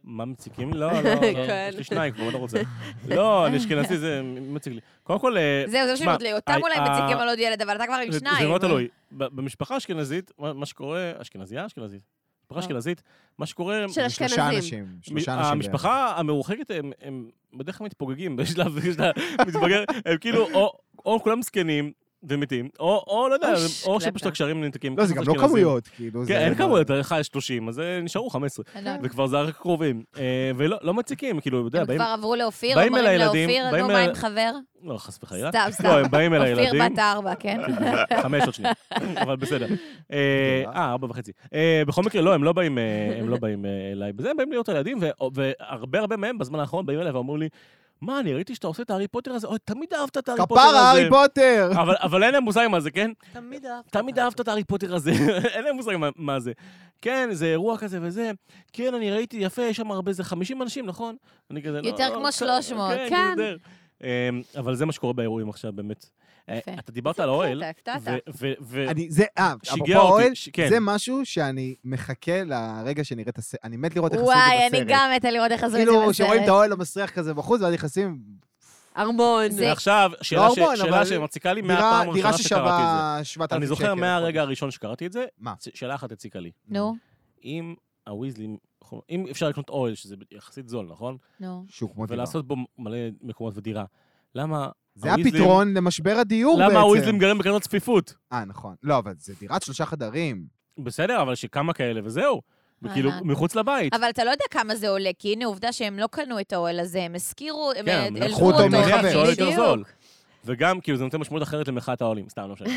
מה מציקים? לא, לא, לא, כן. יש לי שניים כבר, מה אתה רוצה? לא, אני אשכנזי, זה מציק לי. קודם כל, אה, זהו, זה תשמע, שואלים לי, אותם ה- אולי ה- מציקים על עוד ילד, אבל אתה כבר עם שניים. זה מאוד תלוי. במשפחה אשכנזית, מה מה שקורה, אשכנזייה אשכנזית? משפחה אה. אשכנזית, מה שקורה, של שלושה אשכנזים. אנשים. שלושה אנשים. המשפחה המרוחקת, הם- בדרך כלל מתפוגגים בשלב מתבגר, הם כאילו, או כולם זקנים ומתים, או או לא יודע, או. שפשוט הקשרים נתקים. לא, זה גם לא. כמויות, כאילו. כן, אין כמויות, לך יש 30, אז אה, נשארו 15. אני לא. וכבר זה רק קרובים. אה, ולא לא מציקים, כאילו, אתה יודע, הם באים... כבר עברו לאופיר, אומרים לאופיר, נו, מה עם חבר? לא, חס וחלילה. סתם, סתם. לא, הם באים אל הילדים. אופיר בת ארבע, כן? חמש עוד שנייה, אבל בסדר. אה, אה, ארבע וחצי. בכל מקרה, לא, הם לא באים, הם לא אליי בזה, הם באים להיות הילדים, והרבה הרבה מהם בזמן האחרון באים אליי ואמרו לי, מה, אני ראיתי שאתה עושה את הארי פוטר הזה, אוי, תמיד אהבת את הארי פוטר הזה. כפרה, הארי פוטר! אבל, אבל אין להם מושג מה זה, כן? תמיד אהבת. תמיד אהבת את הארי פוטר הזה, אין להם מושג מה, מה זה. כן, זה אירוע כזה וזה. כן, אני ראיתי, יפה, יש שם הרבה, זה 50 אנשים, נכון? אני כזה, יותר לא, כמו כן, 300, כן. כן. יותר. אמ, אבל זה מה שקורה באירועים עכשיו, באמת. אה, יפה. אתה דיברת על אני, זה, אה, שיגע אותי, כן. זה משהו שאני מחכה לרגע שנראה את הסרט. אני מת לראות איך עשו את וואי, זה אני בסרט. גם מתה לראות איך עשו את זה כאילו, שרואים את בסרט. האוהל המסריח כזה בחוץ, ואז נכנסים, ארמון. ועכשיו, שאלה ארמון, שאלה שמציקה לי דירה- מהפעם דירה הראשונה שקראתי את ששווה 7,000 זה. אני זוכר מהרגע הראשון שקראתי את זה, שאלה אחת הציקה לי. נו, אם הוויזלים, אם אפשר לקנות אוהל, שזה יחסית זול, נכון? נו. שהוא כמו דירה. ולעשות בו מלא מקומות ודירה. למה זה הוויזלים- הפתרון למשבר הדיור בעצם. למה הוויזלים גרים בכזאת צפיפות? אה, נכון. לא, אבל זה דירת שלושה חדרים. בסדר, אבל שכמה כאלה וזהו. וכאילו, הבנתי. מחוץ לבית. אבל אתה לא יודע כמה זה עולה, כי הנה, עובדה שהם לא קנו את האוהל הזה, הם השכירו, הם כן, אה, לקחו אותו מחבר. בדיוק. וגם, כאילו, זה נותן משמעות אחרת למחאת העולים. סתם, לא משנה.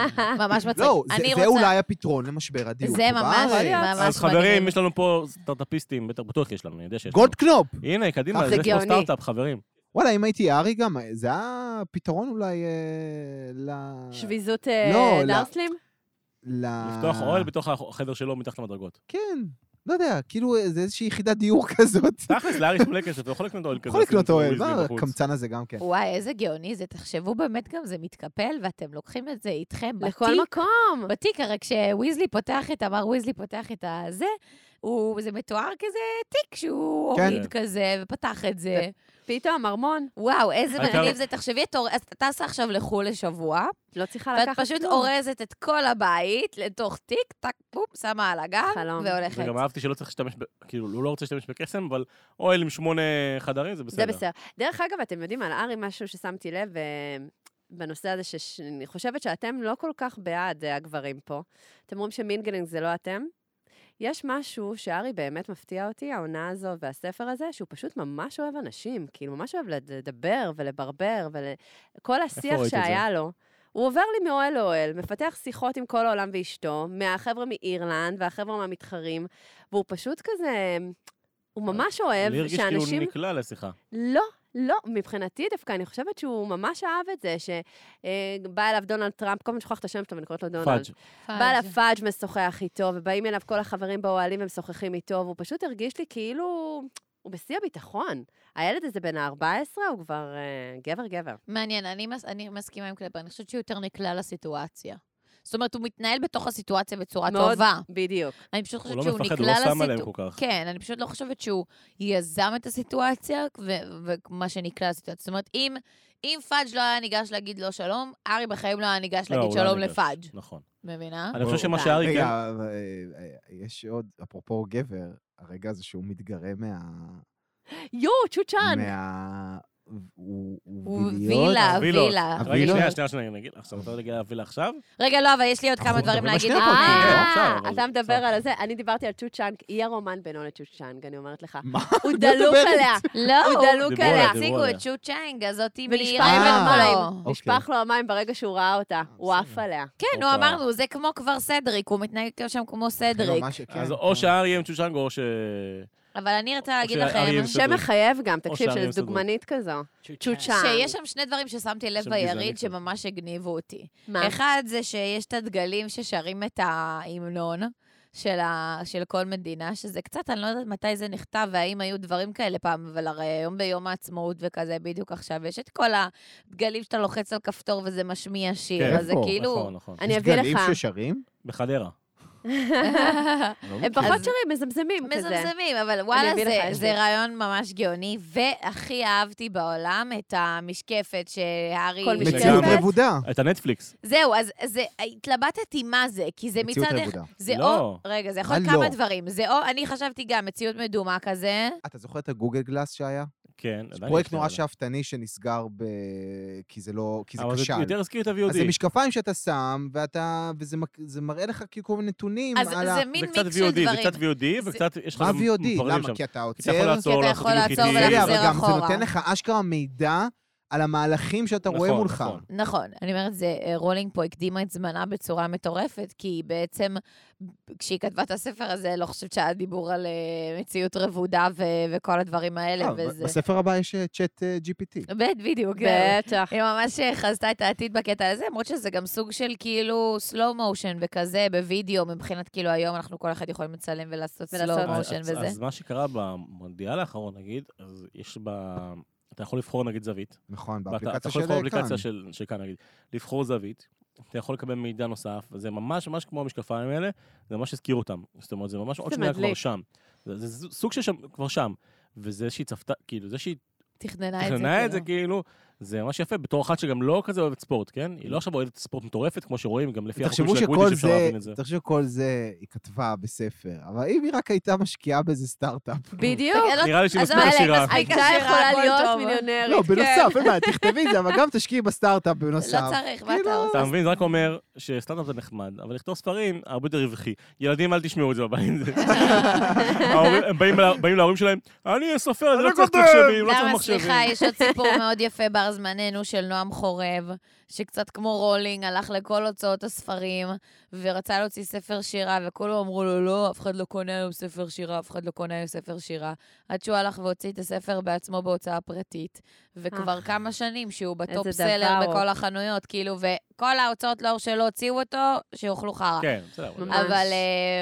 ממש מצחיק. לא, זה- אולי הפתרון למשבר הדיור. זה ממש. ממש אז חברים, מדהים. יש לנו פה סטארט-אפיסטים, בטח, בטוח יש לנו, אני יודע שיש לנו. גולדקנופ! הנה, קדימה, זה יש פה. סטארט-אפ, חברים. וואלה, אם הייתי הארי גם, זה היה פתרון אולי אה, ל... שביזות אה, לא, לא. דארסלים? ל... לפתוח אוהל בתוך החדר שלו מתחת למדרגות. כן, לא יודע, כאילו זה איזושהי יחידת דיור כזאת. תכלס, להארי יש מלא כסף, אתה יכול לקנות אוהל כזה. יכול לקנות אוהל, ויזלי מה. הקמצן הזה גם כן. וואי, איזה גאוני זה. תחשבו באמת גם, זה מתקפל, ואתם לוקחים את זה איתכם לכל בתיק. מקום. בתיק, הרי כשוויזלי פותח את, אמר ויזלי פותח את הזה, הוא, זה מתואר כזה תיק שהוא כן. הוריד כזה, ופתח את זה. פתאום, ארמון. וואו, איזה מגניב זה. תחשבי, את טסה עכשיו לחו"ל לשבוע, לא צריכה ואת לקחת פשוט כלום. אורזת את כל הבית לתוך תיק, טק, פופ, שמה על הגב, חלום. והולכת. וגם אהבתי שלא צריך להשתמש, ב- כאילו, הוא לא רוצה להשתמש בקסם, אבל אוהל עם שמונה חדרים זה בסדר. זה בסדר. דרך אגב, אתם יודעים, על ארי משהו ששמתי לב, אה, בנושא הזה, שאני חושבת שאתם לא כל כך בעד אה, הגברים פה. אתם אומרים ש mingling זה לא אתם. יש משהו שהארי באמת מפתיע אותי, העונה הזו והספר הזה, שהוא פשוט ממש אוהב אנשים, כאילו, ממש אוהב לדבר ולברבר, וכל השיח את זה? שהיה לו. הוא עובר לי מאוהל לאוהל, מפתח שיחות עם כל העולם ואשתו, מהחבר'ה מאירלנד והחבר'ה מהמתחרים, והוא פשוט כזה, הוא ממש אוהב לי הרגיש כאילו שאנשים... נקלע לשיחה. לא, לא, מבחינתי דווקא, אני חושבת שהוא ממש אהב את זה, שבא אליו דונלד טראמפ, כל הזמן שוכח את השם שלו ואני קוראת לו דונלד. פאדג'. בא אליו פאדג' משוחח איתו, ובאים אליו כל החברים באוהלים ומשוחחים איתו, והוא פשוט הרגיש לי כאילו... הוא בשיא הביטחון. הילד הזה בן ה-14, הוא כבר גבר-גבר. מעניין, אני, מס, אני מסכימה עם קלפר, אני חושבת שהוא יותר נקלע לסיטואציה. זאת אומרת, הוא מתנהל בתוך הסיטואציה בצורה מאוד, טובה. בדיוק. אני פשוט הוא חושבת לא שהוא מפחד, נקלע הוא לא שם עליהם לסיטואציה. כל כך. כן, אני פשוט לא חושבת שהוא יזם את הסיטואציה, ו- ומה שנקלע לסיטואציה. זאת אומרת, אם, אם פאדג' לא היה ניגש להגיד לו שלום, הארי בחיים לא היה ניגש לא, להגיד הוא לא שלום ניגש. לפאדג'. נכון. מבינה? אני חושב שמה שארי כן... רגע, אבל, אה, אה, יש עוד, אפרופו גבר, הרגע הזה שהוא מתגרה מה... יו, צ'וצ'אן! מה... הוא הוא הוא. וילה. וילה. רגע? שנייה, שנייה, שנייה, נגיד, עכשיו אתה להגיע לווילה עכשיו? רגע, לא, אבל יש לי עוד כמה אנחנו דברים להגיד. אה, לא אתה מדבר. על זה, אני דיברתי על צ'וצ'אנג, יהיה רומן בינו לצ'וצ'אנג, אני אומרת לך. מה? הוא דלוק? עליה. לא, הוא דלוק עליה. הציגו. את צ'ו צ'אנג, הזאת ונשפך אה. נשפך לו המים ברגע שהוא ראה אותה. הוא עף עליה. כן, הופה. אמרנו, זה כמו כבר סדריק, הוא מתנהג שם כמו סדריק. כן, אז. או שהארי יהיה עם צ'וצ'אנג או ש... אבל אני רוצה להגיד לכם, שם. מחייב גם, תקשיב, של. דוגמנית כזו. צ'וצ'אנג. שיש שם שני דברים ששמתי לב ביריד. שממש הגניבו אותי. מה? אחד זה שיש את הדגלים ששרים את ההמנון. של, ה... של כל מדינה, שזה קצת, אני לא יודעת מתי זה נכתב, והאם היו דברים כאלה פעם, אבל הרי היום ביום העצמאות וכזה, בדיוק עכשיו, יש את כל הדגלים שאתה לוחץ על כפתור וזה משמיע שיר, כן, אז זה איפה? כאילו... נכון, נכון. אני יש אביא לך. ששרים? בחדרה. הם פחות שרים, מזמזמים כזה. מזמזמים, אבל וואלה, זה. רעיון ממש גאוני, והכי אהבתי בעולם את המשקפת שהארי... כל משקפת. מציאות. רבודה. את הנטפליקס. זהו, אז זה, התלבטתי מה זה, כי זה מציאות מצד... רבודה. זה לא. או... רגע, זה יכול להיות כמה לא? דברים. זה או, אני חשבתי גם מציאות מדומה כזה. אתה זוכר את הגוגל גלאס שהיה? כן. זה עדיין פרויקט נורא. שאפתני שנסגר ב... כי זה לא... כי זה אבל זה. יותר הזכיר את אז זה ה-VOD. משקפיים שאתה שם, ואתה... וזה מראה לך כאילו כל מיני נתונים אז על ה... זה מין זה קצת מיקס של VOD, זה דברים. קצת VOD, זה- וקצת, יש לך מה VOD? דברים למה? שם. כי אתה עוצר... כי אתה יכול לעצור אבל ולהחזיר גם זה אחורה. נותן לך אשכרה מידע על המהלכים שאתה רואה נכון, מולך. נכון. נכון, אני אומרת, זה, אה, רולינג פה הקדימה את זמנה בצורה מטורפת, כי היא בעצם, כשהיא כתבה את הספר הזה, לא חושבת שהיה דיבור על אה, מציאות רבודה ו- וכל הדברים האלה, אה, וזה... בספר הבא יש אה, צ'אט אה, GPT. בדיוק, כן. בטח. היא ממש חזתה את העתיד בקטע הזה, למרות שזה גם סוג של כאילו סלואו מושן וכזה, בווידאו, מבחינת כאילו היום אנחנו כל אחד יכולים לצלם ולעשות סלואו אז- מושן אז- וזה. אז מה שקרה במונדיאל האחרון, נגיד, אז יש ב... אתה יכול לבחור נגיד זווית. נכון, באפליקציה אתה יכול של לבחור כאן. באפליקציה של של כאן, נגיד. לבחור זווית, אתה יכול לקבל מידע נוסף, וזה ממש ממש כמו המשקפיים האלה, זה ממש הזכיר אותם. זאת אומרת, זה ממש עוד זה שנייה כבר. שם. זה זה סוג של שם- כבר שם. וזה שהיא צפתה, כאילו, זה שהיא תכננה את זה. תכננה את זה כאילו. כאילו, זה ממש יפה, בתור אחת שגם לא כזה אוהבת ספורט, כן? היא לא עכשיו אוהבת ספורט מטורפת, כמו שרואים, גם לפי החוקים של שכל הגווידיש אפשר זה, להבין את זה. תחשבו שכל זה היא כתבה בספר, אבל אם היא רק הייתה משקיעה באיזה סטארט-אפ. בדיוק. נראה לי שהיא עזוב, מספיק אלכס, עשירה. מספיק הייתה יכולה להיות. מיליונרית. לא, כן. בנוסף, אין בעיה, תכתבי את זה, אבל גם תשקיעי בסטארט-אפ בנוסף. לא צריך, מה אתה כאילו, עושה? אתה מבין? זה רק אומר שסטארט-אפ זה נחמד, אבל לכתוב ספרים הרבה יותר רווחי. ילדים, אל תשמעו את זה בבית. הם באים לה- באים להורים שלהם, אני אהיה סופר, אני לא צריך כותב." מחשבים, לא צריך למה, מחשבים. סליחה, יש עוד סיפור מאוד יפה בר זמננו של נועם חורב, שקצת כמו רולינג, הלך לכל הוצאות הספרים, ורצה להוציא ספר שירה, וכולם אמרו לו, לא, אף אחד לא קונה היום ספר שירה, אף אחד לא קונה היום ספר שירה. עד שהוא הלך והוציא את הספר בעצמו בהוצאה פרטית, וכבר. כמה שנים שהוא בטופ סלר בכל. החנויות, כאילו, וכל ההוצאות לאור שלא הוציאו אותו, שיאכלו חרא. כן, בסדר. אבל-. אבל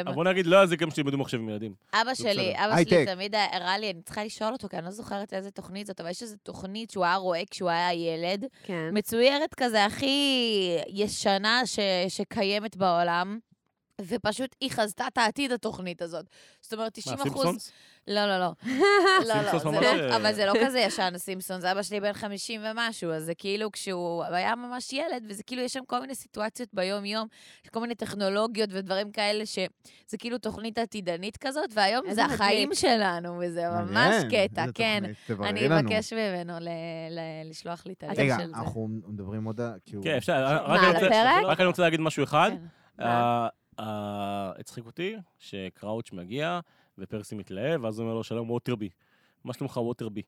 אה, בוא נגיד, לא היה זה גם שתלמדו מחשבים ילדים. אבא שלי. אבא שלי. תמיד הראה לי, אני צריכה לשאול אותו, כי אני לא זוכרת איזה תוכנית זאת, אבל יש איזו תוכנית שהוא היה רואה כשהוא היה ילד, כן. מצוירת כזה הכי ישנה ש, שקיימת בעולם, ופשוט היא חזתה את העתיד, התוכנית הזאת. זאת אומרת, 90 מה, אחוז... סימפסונס? לא, לא, לא. לא, לא, זה לא, אה, אבל זה לא כזה ישן, סימפסונס. אבא שלי בן 50 ומשהו, אז זה כאילו כשהוא היה ממש ילד, וזה כאילו, יש שם כל מיני סיטואציות ביום-יום, כל מיני טכנולוגיות ודברים כאלה, שזה כאילו תוכנית עתידנית כזאת, והיום זה מדליק. החיים שלנו, וזה ממש קטע, כן. אני. אבקש ממנו ל- ל- לשלוח לי את רגע, של זה. אנחנו מדברים עוד... ה- כאילו... כן, אפשר. רק מה, אני על רוצה- הפרק? רק אני רוצה להגיד משהו אחד. הצחיק אותי שקראוץ' מגיע, ופרסי מתלהב, ואז הוא אומר לו, שלום, ווטרבי. מה שלומך ווטרבי?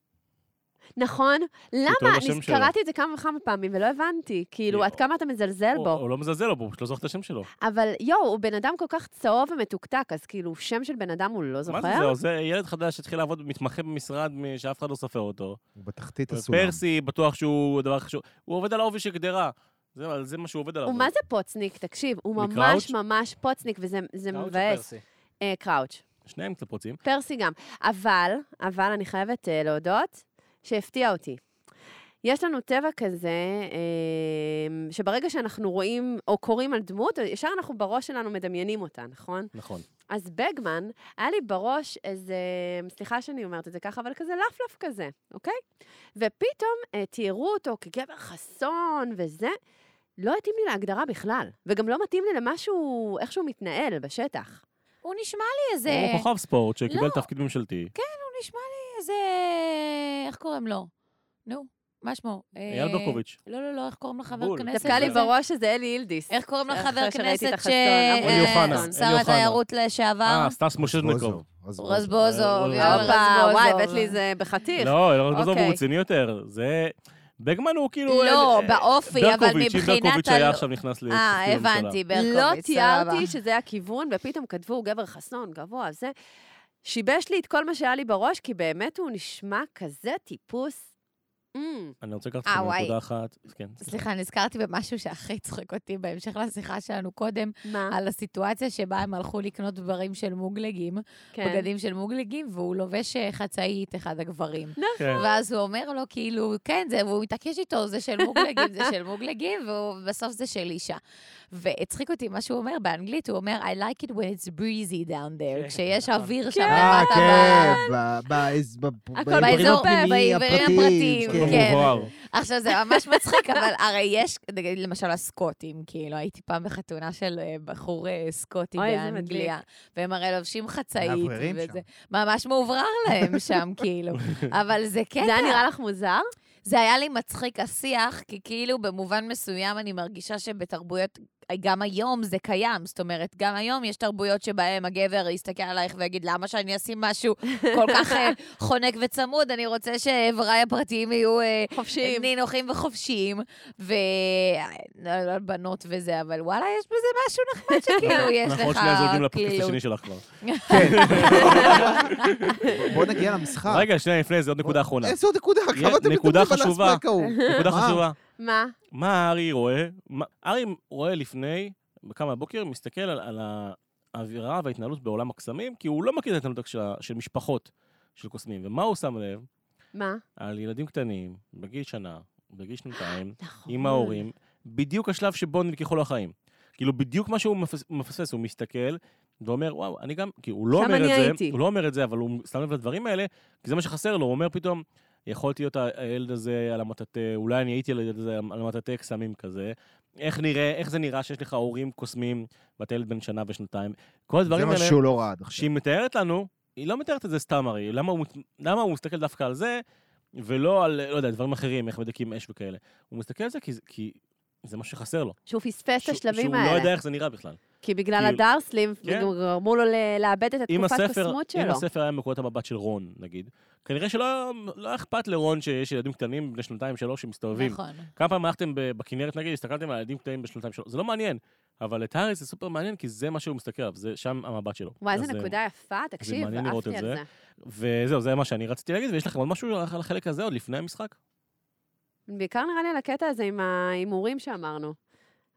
נכון. למה? אני. קראתי את זה כמה וכמה פעמים ולא הבנתי. כאילו. עד כמה אתה מזלזל בו. הוא לא מזלזל לו, הוא פשוט לא זוכר את השם שלו. אבל יואו, הוא בן אדם כל כך צהוב ומתוקתק, אז כאילו, שם של בן אדם הוא לא מה זה זוכר? זהו? זה ילד חדש שהתחיל לעבוד, מתמחה במשרד שאף אחד לא סופר אותו. הוא בתחתית הסולם. פרסי, בטוח שהוא דבר חשוב. הוא עובד על העובי של גדרה. זה זה מה שהוא עובד עליו. הוא מה זה פוצניק? תקשיב, הוא ממש מקראוץ'? ממש פוצניק, וזה זה קראוץ' או מבאס. פרסי? אה, קראוץ'. שניהם קצת פוצים. פרסי גם. אבל, אבל אני חייבת אה, להודות שהפתיע אותי. יש לנו טבע כזה, אה, שברגע שאנחנו רואים או קוראים על דמות, ישר אנחנו בראש שלנו מדמיינים אותה, נכון? נכון. אז בגמן, היה לי בראש איזה, סליחה שאני אומרת את זה ככה, אבל כזה לפלף כזה, אוקיי? ופתאום אה, תיארו אותו כגבר חסון וזה, לא התאים לי להגדרה בכלל, וגם לא מתאים לי למשהו, איך שהוא מתנהל בשטח. הוא נשמע לי איזה... הוא כוכב ספורט שקיבל לא. תפקיד ממשלתי. הוא נשמע לי איזה... איך קוראים לו? נו, מה שמו? אייל אה, ברקוביץ'. לא, לא, לא, איך קוראים לחבר בול. כנסת? דפקה לי? בראש שזה אלי אילדיס. איך קוראים אחרי לחבר כנסת ש... אה, אוחנה, שר. התיירות לשעבר? אה, סטס מושזניקוב. רזבוזוב, אה, הופה, רזבוזוב. וואי, הבאת לי זה בחתיך. לא, רזבוזוב הוא אוקיי. רציני יותר. זה... בגמן הוא כאילו... לא, אה, באופי, אבל ברקוביץ', אם מבחינת... ברקוביץ' היה עכשיו נכנס לתפקיד אה. הבנתי, ברקוביץ', לא סבבה. תיארתי שזה הכיוון, ופתאום כתבו גבר חסון, גבוה, זה. שיבש לי את כל מה שהיה לי בראש, כי באמת הוא נשמע כזה טיפוס אני רוצה לקחת אה, אתכם וואי. לנקודה אחת. כן, סליחה, נזכרתי במשהו שהכי צחק אותי בהמשך לשיחה שלנו קודם, מה? על הסיטואציה שבה הם הלכו לקנות דברים של מוגלגים, כן. בגדים של מוגלגים, והוא לובש אה, חצאית, אחד הגברים. כן. ואז הוא אומר לו, כאילו, כן, זה, והוא מתעקש איתו, זה של מוגלגים, זה של מוגלגים, ובסוף זה של אישה. והצחיק אותי מה שהוא אומר באנגלית, הוא אומר, I like it when it's breezy down there, כשיש אוויר שם כן. למטה. כן, באזורים באזור- הפרטיים, כן. כן. עכשיו, זה ממש מצחיק, אבל הרי יש, נגיד, למשל הסקוטים, כאילו, הייתי פעם בחתונה של אה, בחור אה, סקוטי באנגליה, והם הרי לובשים חצאית, וזה. ממש מאוברר להם שם, כאילו. אבל זה קטע. זה היה נראה לך מוזר? זה היה לי מצחיק השיח, כי כאילו במובן מסוים אני מרגישה שבתרבויות, גם היום זה קיים. זאת אומרת, גם היום יש תרבויות שבהן הגבר יסתכל עלייך ויגיד, למה שאני אשים משהו כל כך אה, חונק וצמוד? אני רוצה שאיבריי הפרטיים יהיו אה, חופשיים. נינוחים וחופשיים, ו... לא, לא בנות וזה, אבל וואלה, יש בזה משהו נחמד שכאילו יש לך, אנחנו עוד שנייה זורקים לפודקאסט כאילו... השני שלך כבר. כן. בוא נגיע למשחק. רגע, שנייה לפני זה, עוד נקודה אחרונה. איזה עוד נקודה? כמה אתם נקודה מדברים על. האספק ההוא? נקודה? חשובה. מה? מה ארי רואה? מה- ארי רואה לפני, קם בבוקר, מסתכל על, על האווירה וההתנהלות בעולם הקסמים, כי הוא לא מכיר את ההתנהלות של, של משפחות של קוסמים. ומה הוא שם לב? מה? על ילדים קטנים, בגיל שנה, בגיל שנתיים, נכון. עם ההורים, בדיוק השלב שבו נלקחו לו החיים. כאילו, בדיוק מה שהוא מפס- מפספס, הוא מסתכל ואומר, וואו, אני גם, כי הוא לא אומר את זה, הייתי. הוא לא אומר את זה, אבל הוא שם לב לדברים האלה, כי זה מה שחסר לו, הוא אומר פתאום, יכולתי להיות הילד הזה על המטאטא, אולי אני הייתי הילד הזה על המטאטא קסמים כזה. איך נראה, איך זה נראה שיש לך הורים קוסמים, ואתה ילד בן שנה ושנתיים. כל זה הדברים מה האלה, שהוא לא ראה עד עכשיו. שהיא מתארת לנו, היא לא מתארת את זה סתם הרי. למה הוא, למה הוא מסתכל דווקא על זה, ולא על, לא יודע, דברים אחרים, איך מדליקים אש וכאלה. הוא מסתכל על זה כי, זה- כי זה מה שחסר לו. שהוא פספס את שהוא- השלבים שהוא האלה. לא יודע איך זה נראה בכלל. כי בגלל כאילו- הדרסלים, כן. גרמו לו לאבד את אם התקופת הספר, קוסמות אם שלו. הספר היה מנקודת המבט של רון, נגיד, כנראה שלא לא אכפת לרון שיש ילדים קטנים בני שנתיים, שלוש, שמסתובבים. נכון. כמה פעמים הלכתם בכנרת, נגיד, הסתכלתם על ילדים קטנים בשנתיים, שלוש, זה לא מעניין. אבל את הארי זה סופר מעניין, כי זה מה שהוא מסתכל עליו, זה שם המבט שלו. וואי, איזה אה, נקודה יפה, תקשיב, מעניין לראות את על זה. זה. וזהו, זה מה שאני רציתי להגיד, ויש לכם עוד משהו על החלק הזה עוד לפני המשחק? בעיקר נראה לי על הקטע הזה עם ההימורים שאמרנו.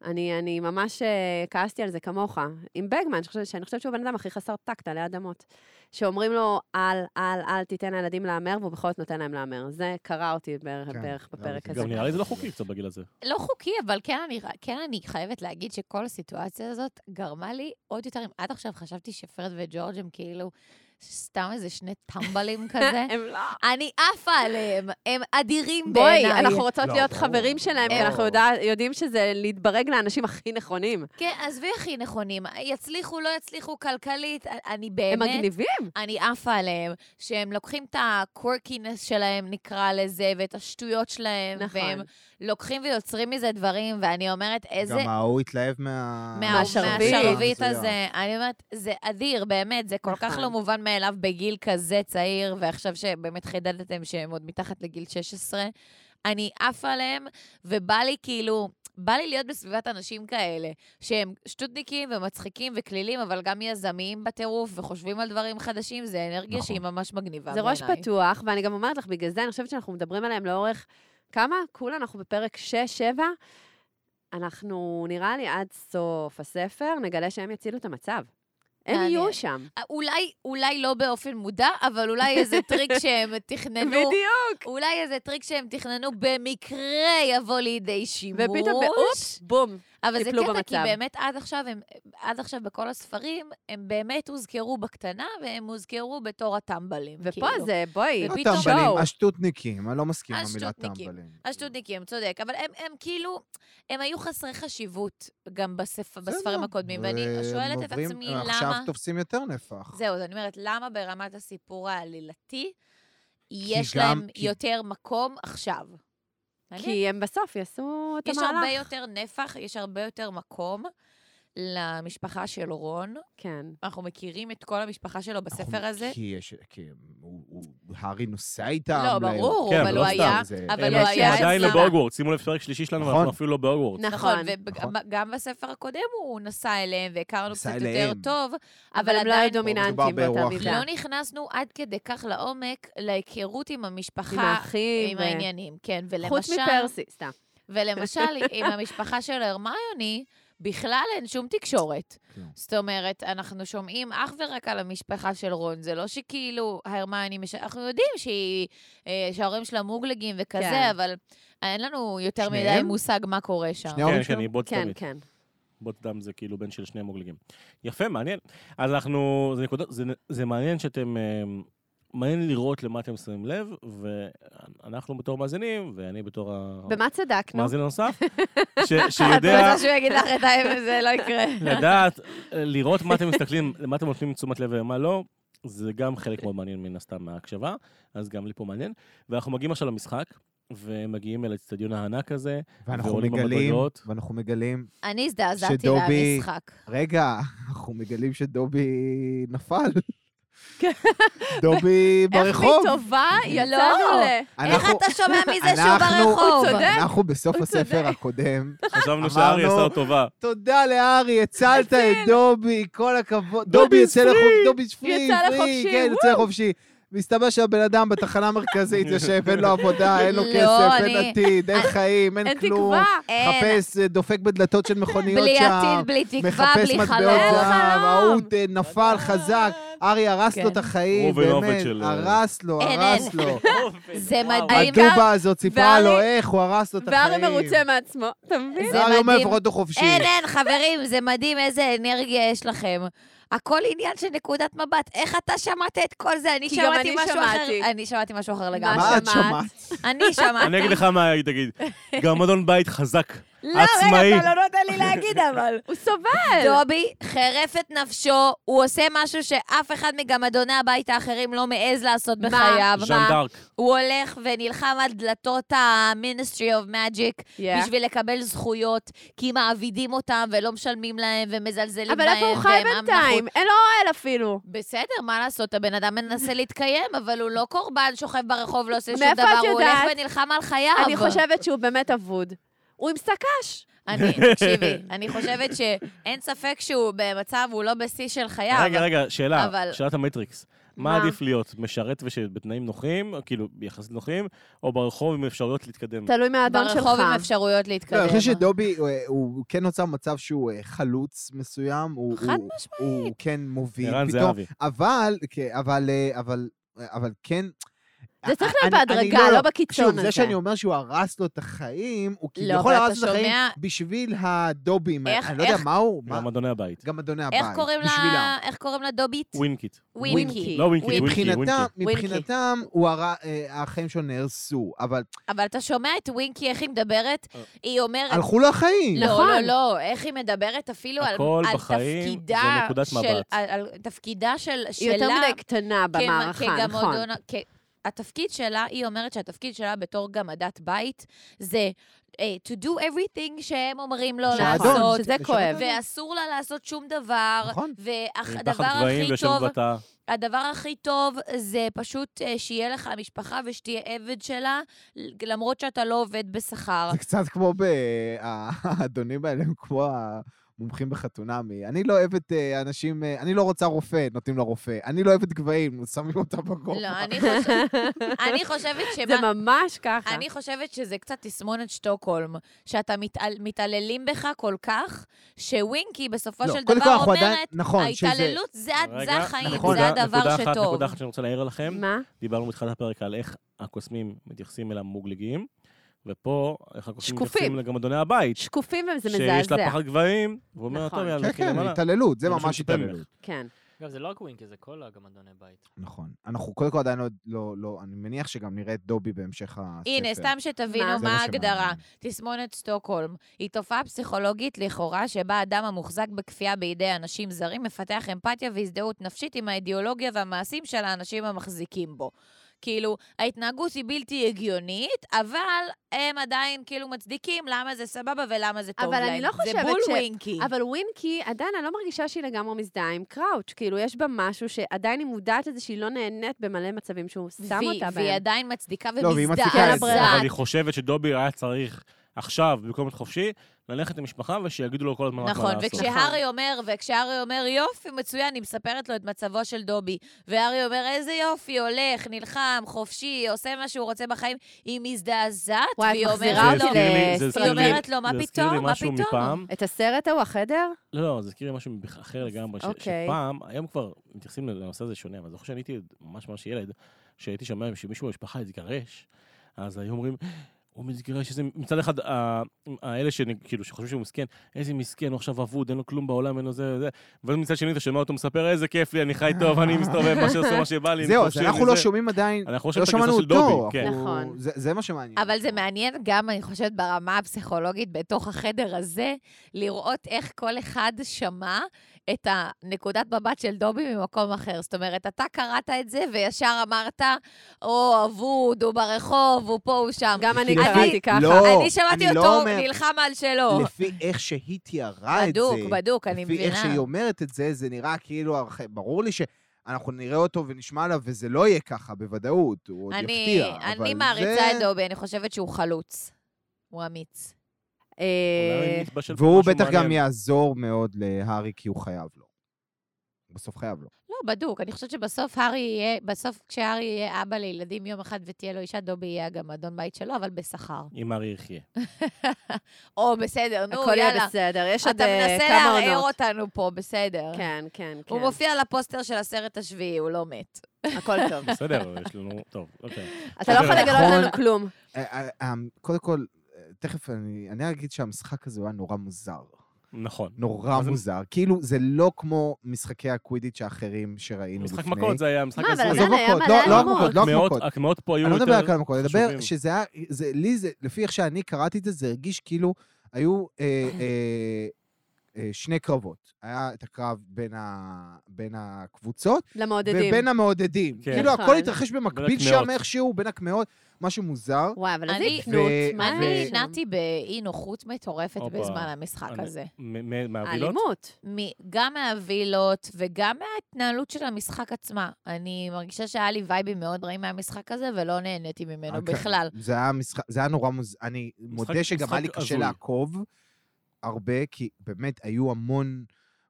אני, אני ממש אה, כעסתי על זה כמוך. עם בגמן, שאני חושבת, שאני חושבת שהוא הבן אדם הכי חסר טקט עלי אדמות. שאומרים לו, אל, אל, אל תיתן לילדים להמר, והוא בכל זאת נותן להם להמר. זה קרע אותי בערך, כן, בערך גם בפרק. הזה. גם נראה לי זה לא חוקי קצת בגיל הזה. לא חוקי, אבל כן אני, כן אני חייבת להגיד שכל הסיטואציה הזאת גרמה לי עוד יותר, אם עד עכשיו חשבתי שפרד וג'ורג' הם כאילו סתם איזה שני טמבלים כזה. הם לא. אני עפה עליהם, הם אדירים בואי, בעיניי. אנחנו רוצות לא, להיות ברור. חברים שלהם, כי ברור. אנחנו יודע- יודעים שזה להתברג לאנשים הכי נכונים. כן, עזבי הכי נכונים, יצליחו, לא יצליחו כלכלית, אני הם באמת... מגניבים. אני עפה עליהם, שהם לוקחים את הקורקינס שלהם, נקרא לזה, ואת השטויות שלהם, נכון. והם לוקחים ויוצרים מזה דברים, ואני אומרת, איזה... גם ההוא התלהב מה... מה- מהשרביט. הזה. אני אומרת, זה אדיר, באמת, זה כל כך נכון. לא מובן מאליו בגיל כזה צעיר, ועכשיו שבאמת חידדתם שהם עוד מתחת לגיל 16. אני עפה עליהם, ובא לי כאילו, בא לי להיות בסביבת אנשים כאלה, שהם שטותניקים ומצחיקים וכלילים, אבל גם יזמיים בטירוף, וחושבים על דברים חדשים, זה אנרגיה נכון. שהיא ממש מגניבה זה ראש בעיניי. פתוח, ואני גם אומרת לך, בגלל זה אני חושבת שאנחנו מדברים עליהם לאורך... כמה? כולה אנחנו בפרק 6-7. אנחנו, נראה לי, עד סוף הספר, נגלה שהם יצילו את המצב. הם. יהיו שם. אולי, אולי לא באופן מודע, אבל אולי איזה טריק שהם תכננו. בדיוק. אולי איזה טריק שהם תכננו במקרה יבוא לידי שימוש. ופתאום, באופס, בום. אבל זה קטע, כי במצב. באמת עד עכשיו, הם, עד עכשיו בכל הספרים, הם באמת הוזכרו בקטנה, והם הוזכרו בתור הטמבלים. ופה כאילו. זה, בואי, ופתאום- הטמבלים. השטותניקים, אני לא מסכים עם המילה. טמבלים. השטותניקים, צודק, אבל הם, הם כאילו, הם היו חסרי חשיבות גם בספ... בספרים הקודמים, ואני והם שואלת את עצמי עכשיו למה... תופסים יותר נפח. זהו, אז אני אומרת, למה ברמת הסיפור העלילתי יש גם- להם כי- יותר מקום עכשיו? כי הם בסוף יעשו את יש המהלך. הרבה יותר נפח, יש הרבה יותר מקום למשפחה של רון. כן. אנחנו מכירים את כל המשפחה שלו בספר אנחנו- הזה. כי יש, כי הוא, הוא הארי נוסע איתם. לא, ברור, כן, אבל לא הוא היה... זה- אבל הם הוא יש- היה יש- עדיין לא. בהוגוורטס, שימו לב, פרק שלישי שלנו, נכון. ואנחנו אפילו לא בהוגוורטס. נכון, נכון. וגם בספר הקודם הוא נסע אליהם, והכרנו נסע קצת יותר. טוב, אבל הם לא עדיין היו דומיננטיים מדובר באותה מידה. לא נכנסנו עד כדי כך לעומק להיכרות עם המשפחה. עם האחים. עם ו- העניינים, כן. ולמשל... חוץ מפרסי, סתם. ולמשל, עם המשפחה של הרמיוני, בכלל אין שום תקשורת. כלום. זאת אומרת, אנחנו שומעים אך ורק על המשפחה של רון. זה לא שכאילו הרמיוני, מש... אנחנו יודעים שהיא, אה, שההורים שלה מוגלגים וכזה, כן. אבל אין לנו יותר מדי שניהם? מושג מה קורה שם. שני ההורים כן, שלו? כן, היא בוט כן, תמיד. כן. בוט דם זה כאילו בן של שני מוגלגים. יפה, מעניין. אז אנחנו, זה נקודות, זה, זה מעניין שאתם, אה, מעניין לראות למה אתם שמים לב, ואנחנו בתור מאזינים, ואני בתור במה צדקנו? המאזין הנוסף, ש, את שיודע רוצה שהוא יגיד לך את האמת, זה לא יקרה. לדעת, לראות מה אתם מסתכלים, למה אתם נותנים תשומת לב ומה לא, זה גם חלק מאוד מעניין מן הסתם מההקשבה, אז גם לי פה מעניין. ואנחנו מגיעים עכשיו למשחק, ומגיעים אל האצטדיון הענק הזה, ואנחנו ועולים מגלים, במדרגות. ואנחנו מגלים, אני הזדעזעתי שדובי- מהמשחק. רגע, אנחנו מגלים שדובי נפל. כן. דובי איך ברחוב. מטובה יצאנו. ל... איך אנחנו- אתה שומע מזה שהוא אנחנו- ברחוב? הוא צודק. אנחנו בסוף הספר. הקודם, חשבנו שארי עשה לו טובה. תודה לארי, הצלת את דובי, כל הכבוד. דובי יוצא פרי, לחופשי, דובי פרי, יצא פרי, לחופשי, כן, יוצא לחופשי. מסתבר שהבן אדם בתחנה המרכזית יושב, אין לו עבודה, אין לו לא, כסף, אין עתיד, אין חיים, אין אין כלום. תקווה. אין. מחפש, אה, דופק בדלתות של מכוניות בלי שם. עתיד, בלי תקווה, מחפש בלי מטבעות חלום. זהב, חלום. ההוא אה, נפל חזק. ארי הרס כן. לו את החיים, באמת, אה, הרס לו, הרס. לו. זה. מדהים. הדובה הזאת סיפרה לו איך הוא הרס לו את החיים. והרי מרוצה מעצמו, אתה מבין? זה והארי אומר. לפחות הוא חופשי. אין, אין, חברים, זה מדהים איזה אנרגיה יש לכם. הכל עניין של נקודת מבט. איך אתה שמעת את כל זה? אני שמעתי אני משהו אחר. אני שמעתי משהו אחר לגמרי. מה את שמעת? שמעת? אני שמעתי. אני אגיד לך מה היא תגיד. גם אדון בית חזק. לא, עצמאי. רגע, אתה לא נותן לי להגיד אבל. הוא סובל. דובי חירף את נפשו, הוא עושה משהו שאף אחד מגמדוני הבית האחרים לא מעז לעשות מה? בחייו. ז'אן דארק. הוא הולך ונלחם על דלתות ה-Ministry of Magic Yeah. בשביל לקבל זכויות, כי מעבידים אותם ולא משלמים להם ומזלזלים אבל בהם. איפה הוא חי בינתיים? אין לו אוהל אפילו. בסדר, מה לעשות? הבן אדם מנסה להתקיים, אבל הוא לא קורבן שוכב ברחוב, לא עושה שום דבר, הוא הולך? ונלחם על חייו. אני חושבת שהוא באמת אבוד. הוא עם סק"ש. אני, תקשיבי, אני חושבת שאין ספק שהוא במצב, הוא לא בשיא של חייו. רגע, רגע, שאלה, אבל- שאלת המטריקס. מה מה? עדיף להיות, משרת ובתנאים נוחים, כאילו, יחסית נוחים, או ברחוב עם אפשרויות להתקדם? תלוי מהאדון שלך. ברחוב עם אפשרויות לא, להתקדם. אני חושב שדובי, הוא- הוא כן נוצר מצב שהוא אה, חלוץ מסוים. חד משמעית. הוא כן מוביל ערן. זהבי. אבל, כן, אבל, אה, אבל, אבל כן... זה צריך להיות בהדרגה, לא בקיצון שוב, זה הזה. שאני אומר שהוא הרס לו את החיים, הוא לא, כביכול הרס לו את החיים בשביל הדובים. איך- אני לא יודע מה הוא, גם אדוני הבית. גם אדוני הבית. איך קוראים בשבילם. לה, איך קוראים לה דובית? ווינקיט. ווינקי. לא ווינקי, ווינקי, מבחינתם, אה, החיים שלו נהרסו, אבל אבל אתה שומע את ווינקי, איך היא מדברת? אה. היא אומרת... הלכו לו החיים. לא, נכון. לא, לא, איך היא מדברת אפילו על, הכל על בחיים זה תפקידה נקודת של... מבט. תפקידה של, היא יותר שלה... מדי קטנה במערכה, נכון. התפקיד שלה, היא אומרת שהתפקיד שלה בתור גמדת בית זה אה, to do everything שהם אומרים לו נכון, לעשות. שזה זה כואב. ואסור לה לעשות שום דבר. נכון. והדבר הכי טוב. הדבר הכי טוב זה פשוט אה, שיהיה לך משפחה ושתהיה עבד שלה, למרות שאתה לא עובד בשכר. זה קצת כמו ב... האדונים האלה הם כמו המומחים בחתונמי. אני לא אוהבת אה, אנשים... אה, אני לא רוצה רופא, נותנים לה רופא. אני לא אוהבת גבהים, שמים אותה בגובה. לא, אני חושבת, אני חושבת זה שמה... ממש ככה. אני חושבת שזה קצת תסמונת שטוקהולם, שאתה מתעל, מתעללים בך כל כך, שווינקי בסופו לא, של דבר כל אנחנו עדיין- אומרת, נכון, שזה- ההתעללות זה, ה- זה רגע, החיים, נכון. זה נקודה- הדבר נקודה אחת, שטוב. נקודה אחת שאני רוצה להעיר לכם. מה? דיברנו בתחילת הפרק על איך הקוסמים מתייחסים אל המוגלגים, ופה, איך שקופים. מתייחסים לגמדוני הבית. שקופים וזה שיש לה מזעזע. פחד גבהים, והוא אומר, נכון. טוב, יאללה, כן, כן. התעללות, זה ממש. התעללות. כן. אגב, זה לא רק ווינקי, זה כל הגמדוני בית. נכון. אנחנו קודם כל עדיין לא... לא- אני מניח שגם נראה את דובי בהמשך הספר. הנה, סתם שתבינו מה? ההגדרה. תסמונת סטוקהולם היא תופעה פסיכולוגית לכאורה שבה אדם המוחזק בכפייה בידי אנשים זרים מפתח אמפתיה והזדהות נפשית עם האידיאולוגיה והמעשים של האנשים המחזיקים בו. כאילו, ההתנהגות היא בלתי הגיונית, אבל הם עדיין כאילו מצדיקים למה זה סבבה ולמה זה טוב אבל להם. אני לא זה בול ש- ווינקי. אבל ווינקי, עדיין אני לא מרגישה שהיא לגמרי מזדהה עם קראוץ'. כאילו, יש בה משהו שעדיין היא מודעת לזה שהיא לא נהנית במלא מצבים שהוא שם והיא- אותה והיא בהם. עדיין מצדיקה לא, והיא מצדיקה את זה. אבל היא חושבת שדובי היה צריך עכשיו, במקום להיות חופשי, ללכת למשפחה ושיגידו לו כל הזמן רק מה נכון, לעשות. וכשהארי אומר, וכשהארי אומר, יופי, מצוין, היא מספרת לו את מצבו של דובי, והארי אומר, איזה יופי, הולך, נלחם, חופשי, עושה מה שהוא רוצה בחיים, היא מזדעזעת, והיא אומרת לו, היא אומרת לו, מה פתאום? מה פתאום? מפעם. את הסרט ההוא, החדר? לא, זה הזכיר לי משהו אחר לגמרי, ש- אוקיי. שפעם, היום כבר מתייחסים לנושא הזה שונה, אבל זוכר שאני הייתי ממש ממש ילד, שהייתי שומע שמישהו במשפחה התגרש, אז היו אומרים, הוא מתגרש, איזה... מצד אחד, האלה שכאילו, שחושבים שהוא מסכן, איזה מסכן, הוא עכשיו אבוד, אין לו כלום בעולם, אין לו זה וזה, ואז מצד שני אתה שומע אותו מספר, איזה כיף לי, אני חי טוב, אני מסתובב, מה שעושה, מה שבא לי, זהו, אז אנחנו לא זה." שומעים עדיין, אנחנו לא שמענו הגרסה של אותו. דובי, כן. נכון. זה- זה מה שמעניין. אבל זה מעניין גם, אני חושבת, ברמה הפסיכולוגית, בתוך החדר הזה, לראות איך כל אחד שמע את הנקודת מבט של דובי ממקום אחר. זאת אומרת, אתה קראת את זה וישר אמרת, או אבוד, הוא ברחוב, הוא פה, הוא שם. גם אני קראתי ככה. לא, אני שמעתי אני לא אותו אומר- נלחם על שלו. לפי איך שהיא תיארה את זה, בדוק, בדוק, אני לפי איך מבינה. שהיא אומרת את זה, זה נראה כאילו, ברור לי שאנחנו נראה אותו ונשמע עליו, וזה לא יהיה ככה בוודאות, הוא עוד אני, יפתיע. אני מעריצה זה- את דובי, אני חושבת שהוא חלוץ. הוא אמיץ. אה, אולי נתבשל פה והוא משהו בטח גם. יעזור מאוד להארי, כי הוא חייב לו. בסוף חייב לו. לא, בדוק. אני חושבת שבסוף הארי יהיה, בסוף כשהארי יהיה אבא לילדים יום אחד ותהיה לו אישה, דובי יהיה גם אדון בית שלו, אבל בשכר. אם ארי יחיה. או, בסדר, נו, הכל יהיה יאללה. בסדר, יש עוד אתה אה, מנסה כמה לערער עונות. אותנו פה, בסדר. כן, כן, כן. הוא מופיע על הפוסטר של הסרט השביעי, הוא לא מת. הכל טוב. בסדר, יש לנו... טוב, אוקיי. אתה לא יכול נכון. לגלות לנו כלום. אה, אה, אה, קודם כל, אה, תכף אני אני אגיד שהמשחק הזה הוא היה נורא מוזר. נכון. נורא מה זה- מוזר. כאילו, זה לא כמו משחקי הקווידיץ' האחרים שראינו לפני. משחק מכות זה היה משחק מה, אבל הזוי. עדיין עזוב היה מכות, מלא לא, לא אלימות. מכות, לא הקמעות- מכות. הקמעות פה היו אני לא יותר מדבר רק על המכות, אני מדבר חשובים. שזה היה, זה, לי זה, לפי איך שאני קראתי את זה, זה הרגיש כאילו היו אה, אה, שני קרבות. היה את הקרב בין, ה, בין הקבוצות, למעודדים. ובין המעודדים. כן. כאילו, נכון. הכל התרחש במקביל. שם איכשהו, בין הקמעות, משהו מוזר. וואי, אבל איזה אני- התנות, ו- מה ו- אני? נעתי באי נוחות מטורפת הופה. בזמן המשחק אני- הזה. מהווילות? האלימות. מ- גם מהווילות וגם מההתנהלות של המשחק עצמה. אני מרגישה שהיה לי וייבים מאוד רעים מהמשחק הזה, ולא נהניתי ממנו אוקיי. בכלל. זה היה משחק, זה היה נורא מוזר. אני מודה שגם היה לי קשה. לעקוב הרבה, כי באמת היו המון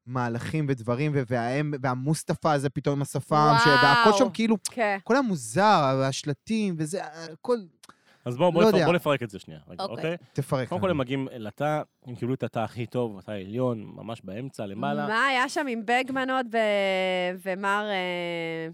מהלכים ודברים, והאם, והמוסטפא הזה פתאום עם השפם, ש- והכל. שם כאילו, כן. הכל היה מוזר, השלטים וזה, הכל... אז בואו לא בוא יודע. בוא נפרק את זה שנייה. רגע, אוקיי. אוקיי? תפרק. קודם כל. הם מגיעים אל התא, הם קיבלו את התא הכי טוב, התא העליון, ממש באמצע, למעלה. מה היה שם עם בגמן עוד ו- ומר... אה,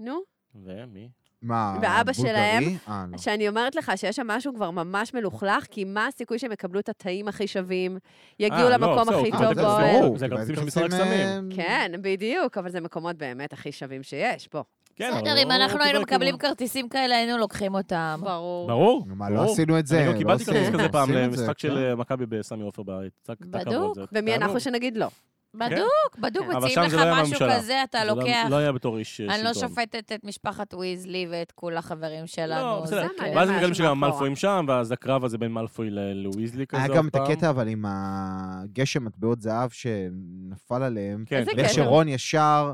נו? ומי? מה, ואבא בולגרי? שלהם, אה, לא. שאני אומרת לך שיש שם משהו כבר ממש מלוכלך, כי מה הסיכוי שהם יקבלו את התאים הכי שווים, יגיעו אה, לא, למקום בסדר, הכי אה, טוב. באוהל? זה של כרטיסים, משחק סמים. אה, כן, בדיוק, אבל זה מקומות באמת הכי שווים שיש, בוא. כן, בסדר, לא אם אנחנו היינו מקבלים. כרטיסים כאלה, היינו לוקחים אותם. ברור. ברור. מה, לא. עשינו את זה. אני גם לא קיבלתי כרטיס כזה פעם למשחק כן. של אה, מכבי בסמי עופר בארץ. בדוק. ומי אנחנו. שנגיד לא? בדוק, בדוק, כן. אבל מציעים לך לא משהו. כזה, אתה זה לא- לוקח. לא היה בתור איש אה, אני לא שלטון. שופטת את משפחת ויזלי ואת כל החברים שלנו. לא, בסדר. כן. ואז הם מגלים שגם. מאלפויים שם, ואז הקרב הזה בין מאלפוי לוויזלי כזה היה גם את. הקטע, אבל עם הגשם מטבעות זהב שנפל עליהם, כן, כן. ושרון ישר,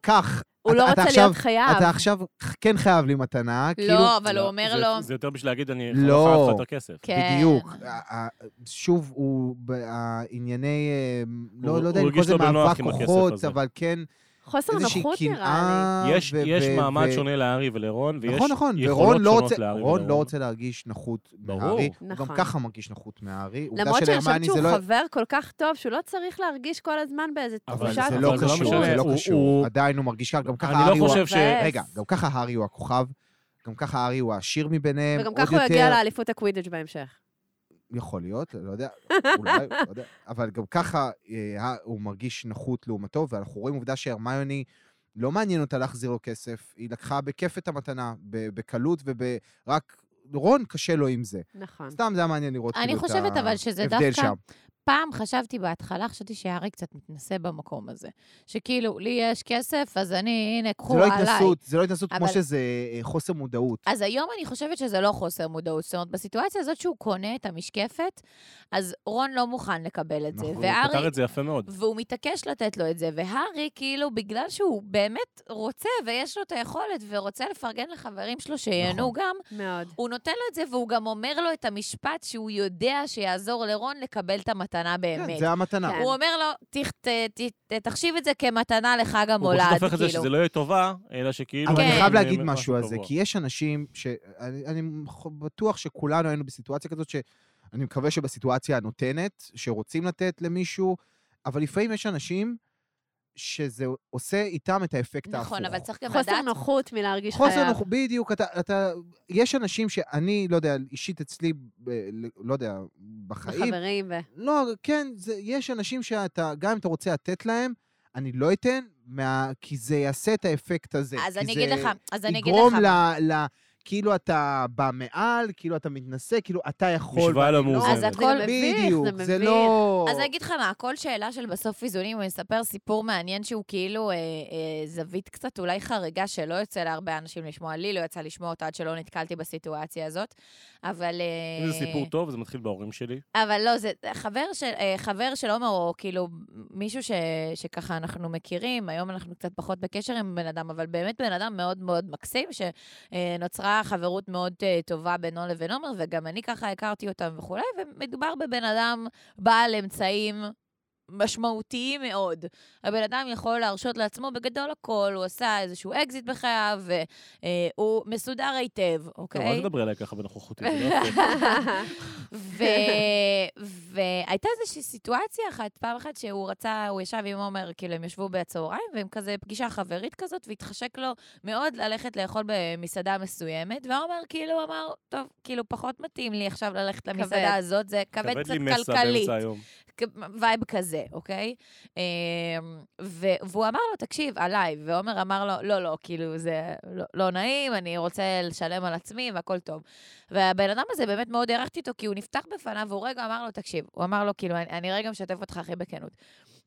קח. הוא אתה- לא אתה רוצה עכשיו- להיות חייב. אתה עכשיו כן חייב לי מתנה, כאילו... לא, אבל הוא לא, אומר זה- לו, זה יותר בשביל להגיד, אני לא. חייב לך יותר כסף. כן. בדיוק. שוב, הוא בענייני, אה, לא הוא- לא יודע אם לזה לא בנוח מאבק כוחות. אבל כן חוסר איזושהי נוחות נראה קנאה. יש ו- יש ו- מעמד ו- שונה להארי ולרון, ויש נכון, נכון, יכולות ורון לא שונות רוצה, להארי רון לא ולרון. רוצה להרגיש נחות ברור. מהארי. הוא גם נכון. ככה מרגיש נחות. לי. עובדה למרות שאני חושבת שהוא לא- חבר כל כך טוב, שהוא לא צריך להרגיש כל הזמן באיזה אבל תחושה זה אבל לא זה לא קשור, זה לא קשור. עדיין הוא מרגיש ככה, גם ככה אני הארי לא הוא... חושב ש... מבאס. רגע, גם ככה הארי הוא הכוכב, גם ככה הארי הוא העשיר מביניהם, וגם ככה הוא יגיע לאליפות הקווידיץ' בהמשך. יכול להיות, לא יודע, אולי, לא יודע. אבל גם ככה אה, הוא מרגיש נחות לעומתו, ואנחנו רואים עובדה שהרמיוני, לא מעניין אותה להחזיר לו כסף, היא לקחה בכיף את המתנה, בקלות ורק... רון, קשה לו עם זה. נכון. סתם זה היה מעניין לראות אני כאילו את חושבת אבל שזה ההבדל דווקא- שם. פעם חשבתי בהתחלה, חשבתי שהארי קצת מתנשא במקום הזה. שכאילו, לי יש כסף, אז אני, הנה, זה קחו לא עליי. התנסות, זה לא התנסות כמו אבל- שזה אה, חוסר מודעות. אז היום אני חושבת שזה לא חוסר מודעות. זאת אומרת, בסיטואציה הזאת שהוא קונה את המשקפת, אז רון לא מוכן לקבל את זה. נכון, הוא והארי... פתר את זה יפה מאוד. והוא מתעקש לתת לו את זה, והארי, כאילו, בגלל שהוא באמת רוצה, ויש לו את היכולת, ורוצה לפרגן לחברים שלו שיהנו נכון. גם, מאוד. הוא נותן לו את זה, והוא גם אומר לו את המשפט שהוא יודע שיעזור לרון לקבל את המתנה כן, באמת. זה המתנה. כן. הוא אומר לו, "תח- ת- ת- ת- תחשיב את זה כמתנה לחג הוא המולד, פשוט הופך את זה כאילו. שזה לא יהיה טובה, אלא שכאילו... אבל אני כן. חייב להגיד משהו על זה. כי יש אנשים ש... אני, אני בטוח שכולנו היינו בסיטואציה כזאת, שאני מקווה שבסיטואציה הנותנת, שרוצים לתת למישהו, אבל לפעמים יש אנשים שזה עושה איתם את האפקט ההפוך. נכון, אבל צריך גם חוסר לדעת... נוחות מלהרגיש חוסר חייב. נוחות, בדיוק, אתה, אתה, יש אנשים שאני, לא יודע, אישית אצלי, לא יודע, בחיים, החברים ו... לא, כן, זה, יש אנשים שאתה, גם אם אתה רוצה לתת להם, אני לא אתן, מה, כי זה יעשה את האפקט הזה. אז אני אגיד לך, אז אני אגיד יגרום לך... ל... ל... כאילו אתה בא מעל, כאילו אתה מתנשא, כאילו אתה יכול... משוואה לא מאוזנת. אז זה הכל- מביך, בדיוק, זה זה מביך. לא... אז אני אגיד לך מה, הכל שאלה של בסוף איזונים, אני אספר סיפור מעניין שהוא כאילו אה, אה, זווית קצת אולי חריגה שלא יוצא להרבה אנשים לשמוע. לי לא יצא לשמוע אותה עד שלא נתקלתי בסיטואציה הזאת, אבל... אה, זה סיפור טוב, זה מתחיל בהורים שלי. אבל לא, זה חבר של, אה, חבר של עומר, או כאילו מישהו ש, שככה אנחנו מכירים, היום אנחנו קצת פחות בקשר עם בן אדם, אבל באמת בן אדם מאוד מאוד מקסים, שנוצרה חברות מאוד אה, טובה בינו לבין עומר, וגם אני ככה הכרתי אותם וכולי, ומדובר בבן אדם בעל אמצעים. משמעותיים מאוד. הבן אדם יכול להרשות לעצמו בגדול הכל, הוא עשה איזשהו אקזיט בחייו, והוא מסודר היטב, טוב, אוקיי? אל תדברי עליי ככה בנוכחותי, לא. והייתה איזושהי סיטואציה אחת, פעם אחת שהוא רצה, הוא ישב עם עומר, כאילו הם ישבו בצהריים, והם כזה פגישה חברית כזאת, והתחשק לו מאוד ללכת לאכול במסעדה מסוימת, ועומר כאילו אמר, טוב, כאילו פחות מתאים לי עכשיו ללכת. למסעדה הזאת, זה כבד כבד קצת לי מעמסה כלכלית. vibe כזה, אוקיי? אמ, והוא אמר לו, תקשיב, עליי, ועומר אמר לו, לא, לא, כאילו, זה לא, לא נעים, אני רוצה לשלם על עצמי והכל טוב. והבן אדם הזה, באמת מאוד הערכתי אותו, כי הוא נפתח בפניו, והוא רגע אמר לו, תקשיב, הוא אמר לו, כאילו, אני, אני רגע משתף אותך הכי בכנות.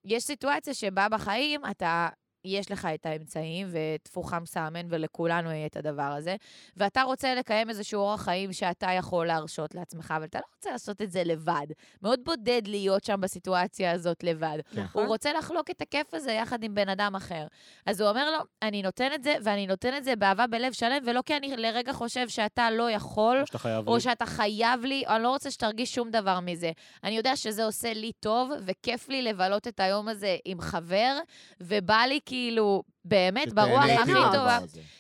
יש סיטואציה שבה בחיים אתה... יש לך את האמצעים, וטפוחה מסאמן, ולכולנו יהיה את הדבר הזה, ואתה רוצה לקיים איזשהו אורח חיים שאתה יכול להרשות לעצמך, אבל אתה לא רוצה לעשות את זה לבד. מאוד בודד להיות שם בסיטואציה הזאת לבד. נכון. הוא רוצה לחלוק את הכיף הזה יחד עם בן אדם אחר. אז הוא אומר לו, אני נותן את זה, ואני נותן את זה באהבה בלב שלם, ולא כי אני לרגע חושב שאתה לא יכול, או שאתה חייב לי. או שאתה חייב לי, או אני לא רוצה שתרגיש שום דבר מזה. אני יודע שזה עושה לי טוב, וכיף לי לבלות את היום הזה עם חבר, ובא לי כאילו, באמת, ברוח הכי מהדבר טובה.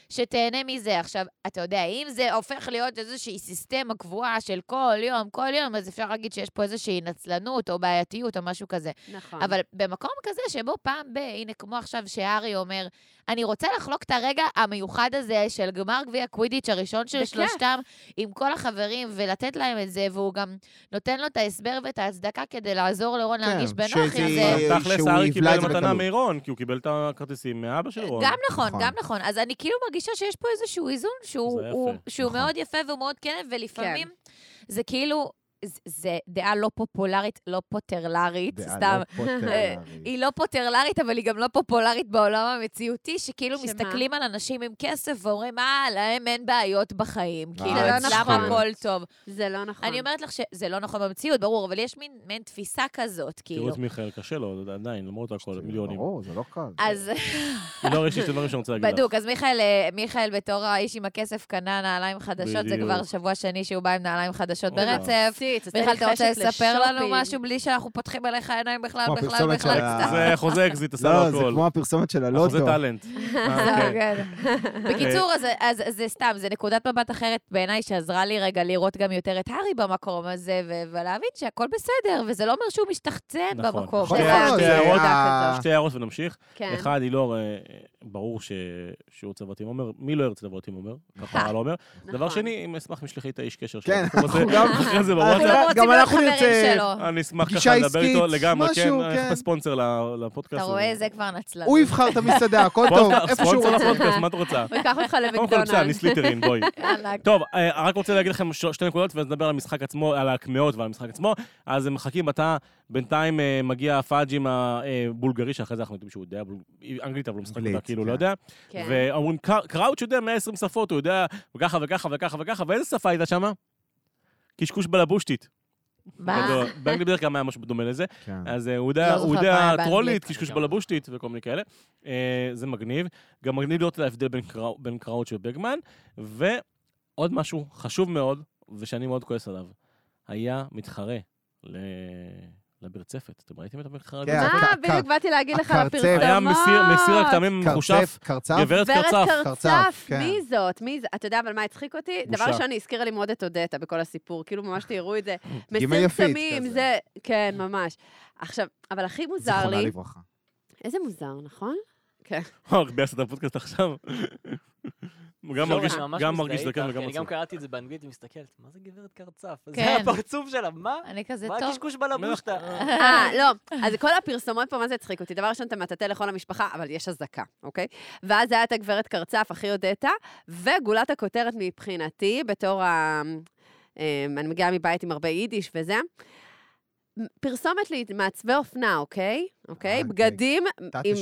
שתהנה מזה. עכשיו, אתה יודע, אם זה הופך להיות איזושהי סיסטמה קבועה של כל יום, כל יום, אז אפשר להגיד שיש פה איזושהי נצלנות או בעייתיות או משהו כזה. נכון. אבל במקום כזה שבו פעם ב... הנה, כמו עכשיו שהארי אומר, אני רוצה לחלוק את הרגע המיוחד הזה של גמר גביע קווידיץ' הראשון של בכיף. שלושתם עם כל החברים, ולתת להם את זה, והוא גם נותן לו את ההסבר ואת ההצדקה כדי לעזור לרון כן, להרגיש בנוח עם זה. תכלס, שהוא הארי יבלע את קיבל זה מתנה בקלות. מרון, כי הוא קיבל את הכרטיסים מאבא של רון. גם נכון, נכון. גם נכון. אז אני כאילו מרגישה שיש פה איזשהו איזון שהוא, הוא, נכון. מאוד יפה והוא מאוד כן, ולפעמים זה כאילו, זה דעה לא פופולרית, לא פוטרלרית, דעה סתם. לא פוטרלרית. היא לא פוטרלרית, אבל היא גם לא פופולרית בעולם המציאותי, שכאילו שמה? מסתכלים על אנשים עם כסף ואומרים, אה, להם אין בעיות בחיים. כאילו, זה לא אצלם נכון. הכל טוב. זה לא נכון. אני אומרת לך שזה לא נכון במציאות, ברור, אבל יש מין, מין תפיסה כזאת, תראו כאילו. את מיכאל, קשה לו, עדיין, למרות הכל, מיליונים. ברור, זה לא קל. אז לא, יש לי שתי דברים שאני רוצה להגיד לך. בדוק, אז מיכאל, אה, מיכאל בתור האיש עם הכסף קנה נעליים חדשות, זה. כבר שבוע שני שהוא בא עם נעליים חדשות. ברצף. לי מיכאל, אתה רוצה לספר לנו. משהו בלי שאנחנו פותחים עליך עיניים בכלל, בכלל, בכלל? זה חוזה אקזיט, עשה לו לא, זה. כמו הפרסומת של הלוטו. טאלנט. אה. כן. בקיצור, אז- אז זה סתם, זה נקודת מבט אחרת בעיניי, שעזרה לי רגע לראות גם יותר את הארי במקום הזה, ולהבין שהכל בסדר, וזה לא אומר שהוא משתחצן נכון. במקום. נכון הערות- שתי הערות ונמשיך. כן. אחד, היא לא, אה, ברור ש- שהוא רוצה לבוא עם עומר, מי לא ירצה לבוא עם עומר? ככה לא אומר. דבר נכון. שני, אם אשמח אם ישלחי את האיש קשר כן, שלו. אנחנו גם- אחרי זה בוואטסאפ. לא גם אנחנו נרצה-. אני אשמח ככה לדבר איתו לגמרי, כן, איך כן. הספונסר ל- לפודקאסט. אתה רואה, זה כבר נצלנות. הוא יבחר את המסעדה, הכל טוב, פודקאסט, איפה שהוא ספונסר. לפודקאסט, מה את רוצה? הוא ייקח אותך קודם כל, למקדונלדס. בסדר, אני סליטרין, בואי. טוב, אה, רק רוצה להגיד לכם שתי נקודות, ואז נדבר על המשחק עצמו, על הקמעות ועל המשחק עצמו. אז הם מחכים בתא בינתיים אה, מגיע פאג'ים הבולגרי, שאחרי זה אנחנו יודעים שהוא יודע אנגלית, אבל הוא משחק אותה כאילו כן. לא יודע. כן. ואומרים, "קר- קראוץ' יודע 120 שפות, הוא יודע וככה וככה וככה וככה, ואיזה שפה הייתה שמה? קשקוש בלבושתית. מה? גדול. באנגלית בדרך כלל היה משהו דומה לזה. כן. אז אה, הוא יודע, לא יודע. טרולית, קשקוש לגמרי. בלבושתית וכל מיני כאלה. אה, זה מגניב. גם מגניב לראות את ההבדל בין קראו- בין קראוץ' ובגמן. ועוד משהו חשוב מאוד, ושאני מאוד כועס עליו, היה מתחרה ל- לברצפת. אתם ראיתם את המתחרה כן, הקר- בדיוק באתי להגיד לך על. הפרסומות. היה מסיר מסיר הכתמים מחושף, קרצף, קרצף. גברת קרצף. כן. מי זאת? מי זה? אתה יודע אבל מה הצחיק אותי? דבר ראשון, היא הזכירה לי מאוד את אודטה בכל הסיפור, כאילו ממש תיארו את זה. מסיר כזה. זה... כן, ממש. עכשיו, אבל הכי מוזר זיכרונה לי... לברכה. איזה מוזר, נכון? כן. או, ביאס את הפודקאסט עכשיו. גם לא, מרגיש, גם מרגיש כי וגם אני גם עצוב. קראתי את זה באנגלית ומסתכלת, מה זה גברת קרצף? זה כן. הפרצוף שלה, מה? אני כזה מה טוב. הקשקוש בלבושטה? אה, לא. אז כל הפרסומות פה, מה זה הצחיק אותי? דבר ראשון, אתה מטאטא לכל המשפחה, אבל יש אזעקה, אוקיי? ואז היה את הגברת קרצף, אחי הודטה, וגולת הכותרת מבחינתי, בתור ה... אה, אני מגיעה מבית עם הרבה יידיש וזה. פרסומת לי מעצבי אופנה, אוקיי? אוקיי? אה, בגדים תת עם...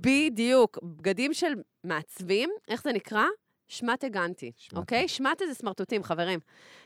בדיוק. בגדים של מעצבים, איך זה נקרא? שמטה גנטי, שמטה. אוקיי? שמטה זה סמרטוטים, חברים.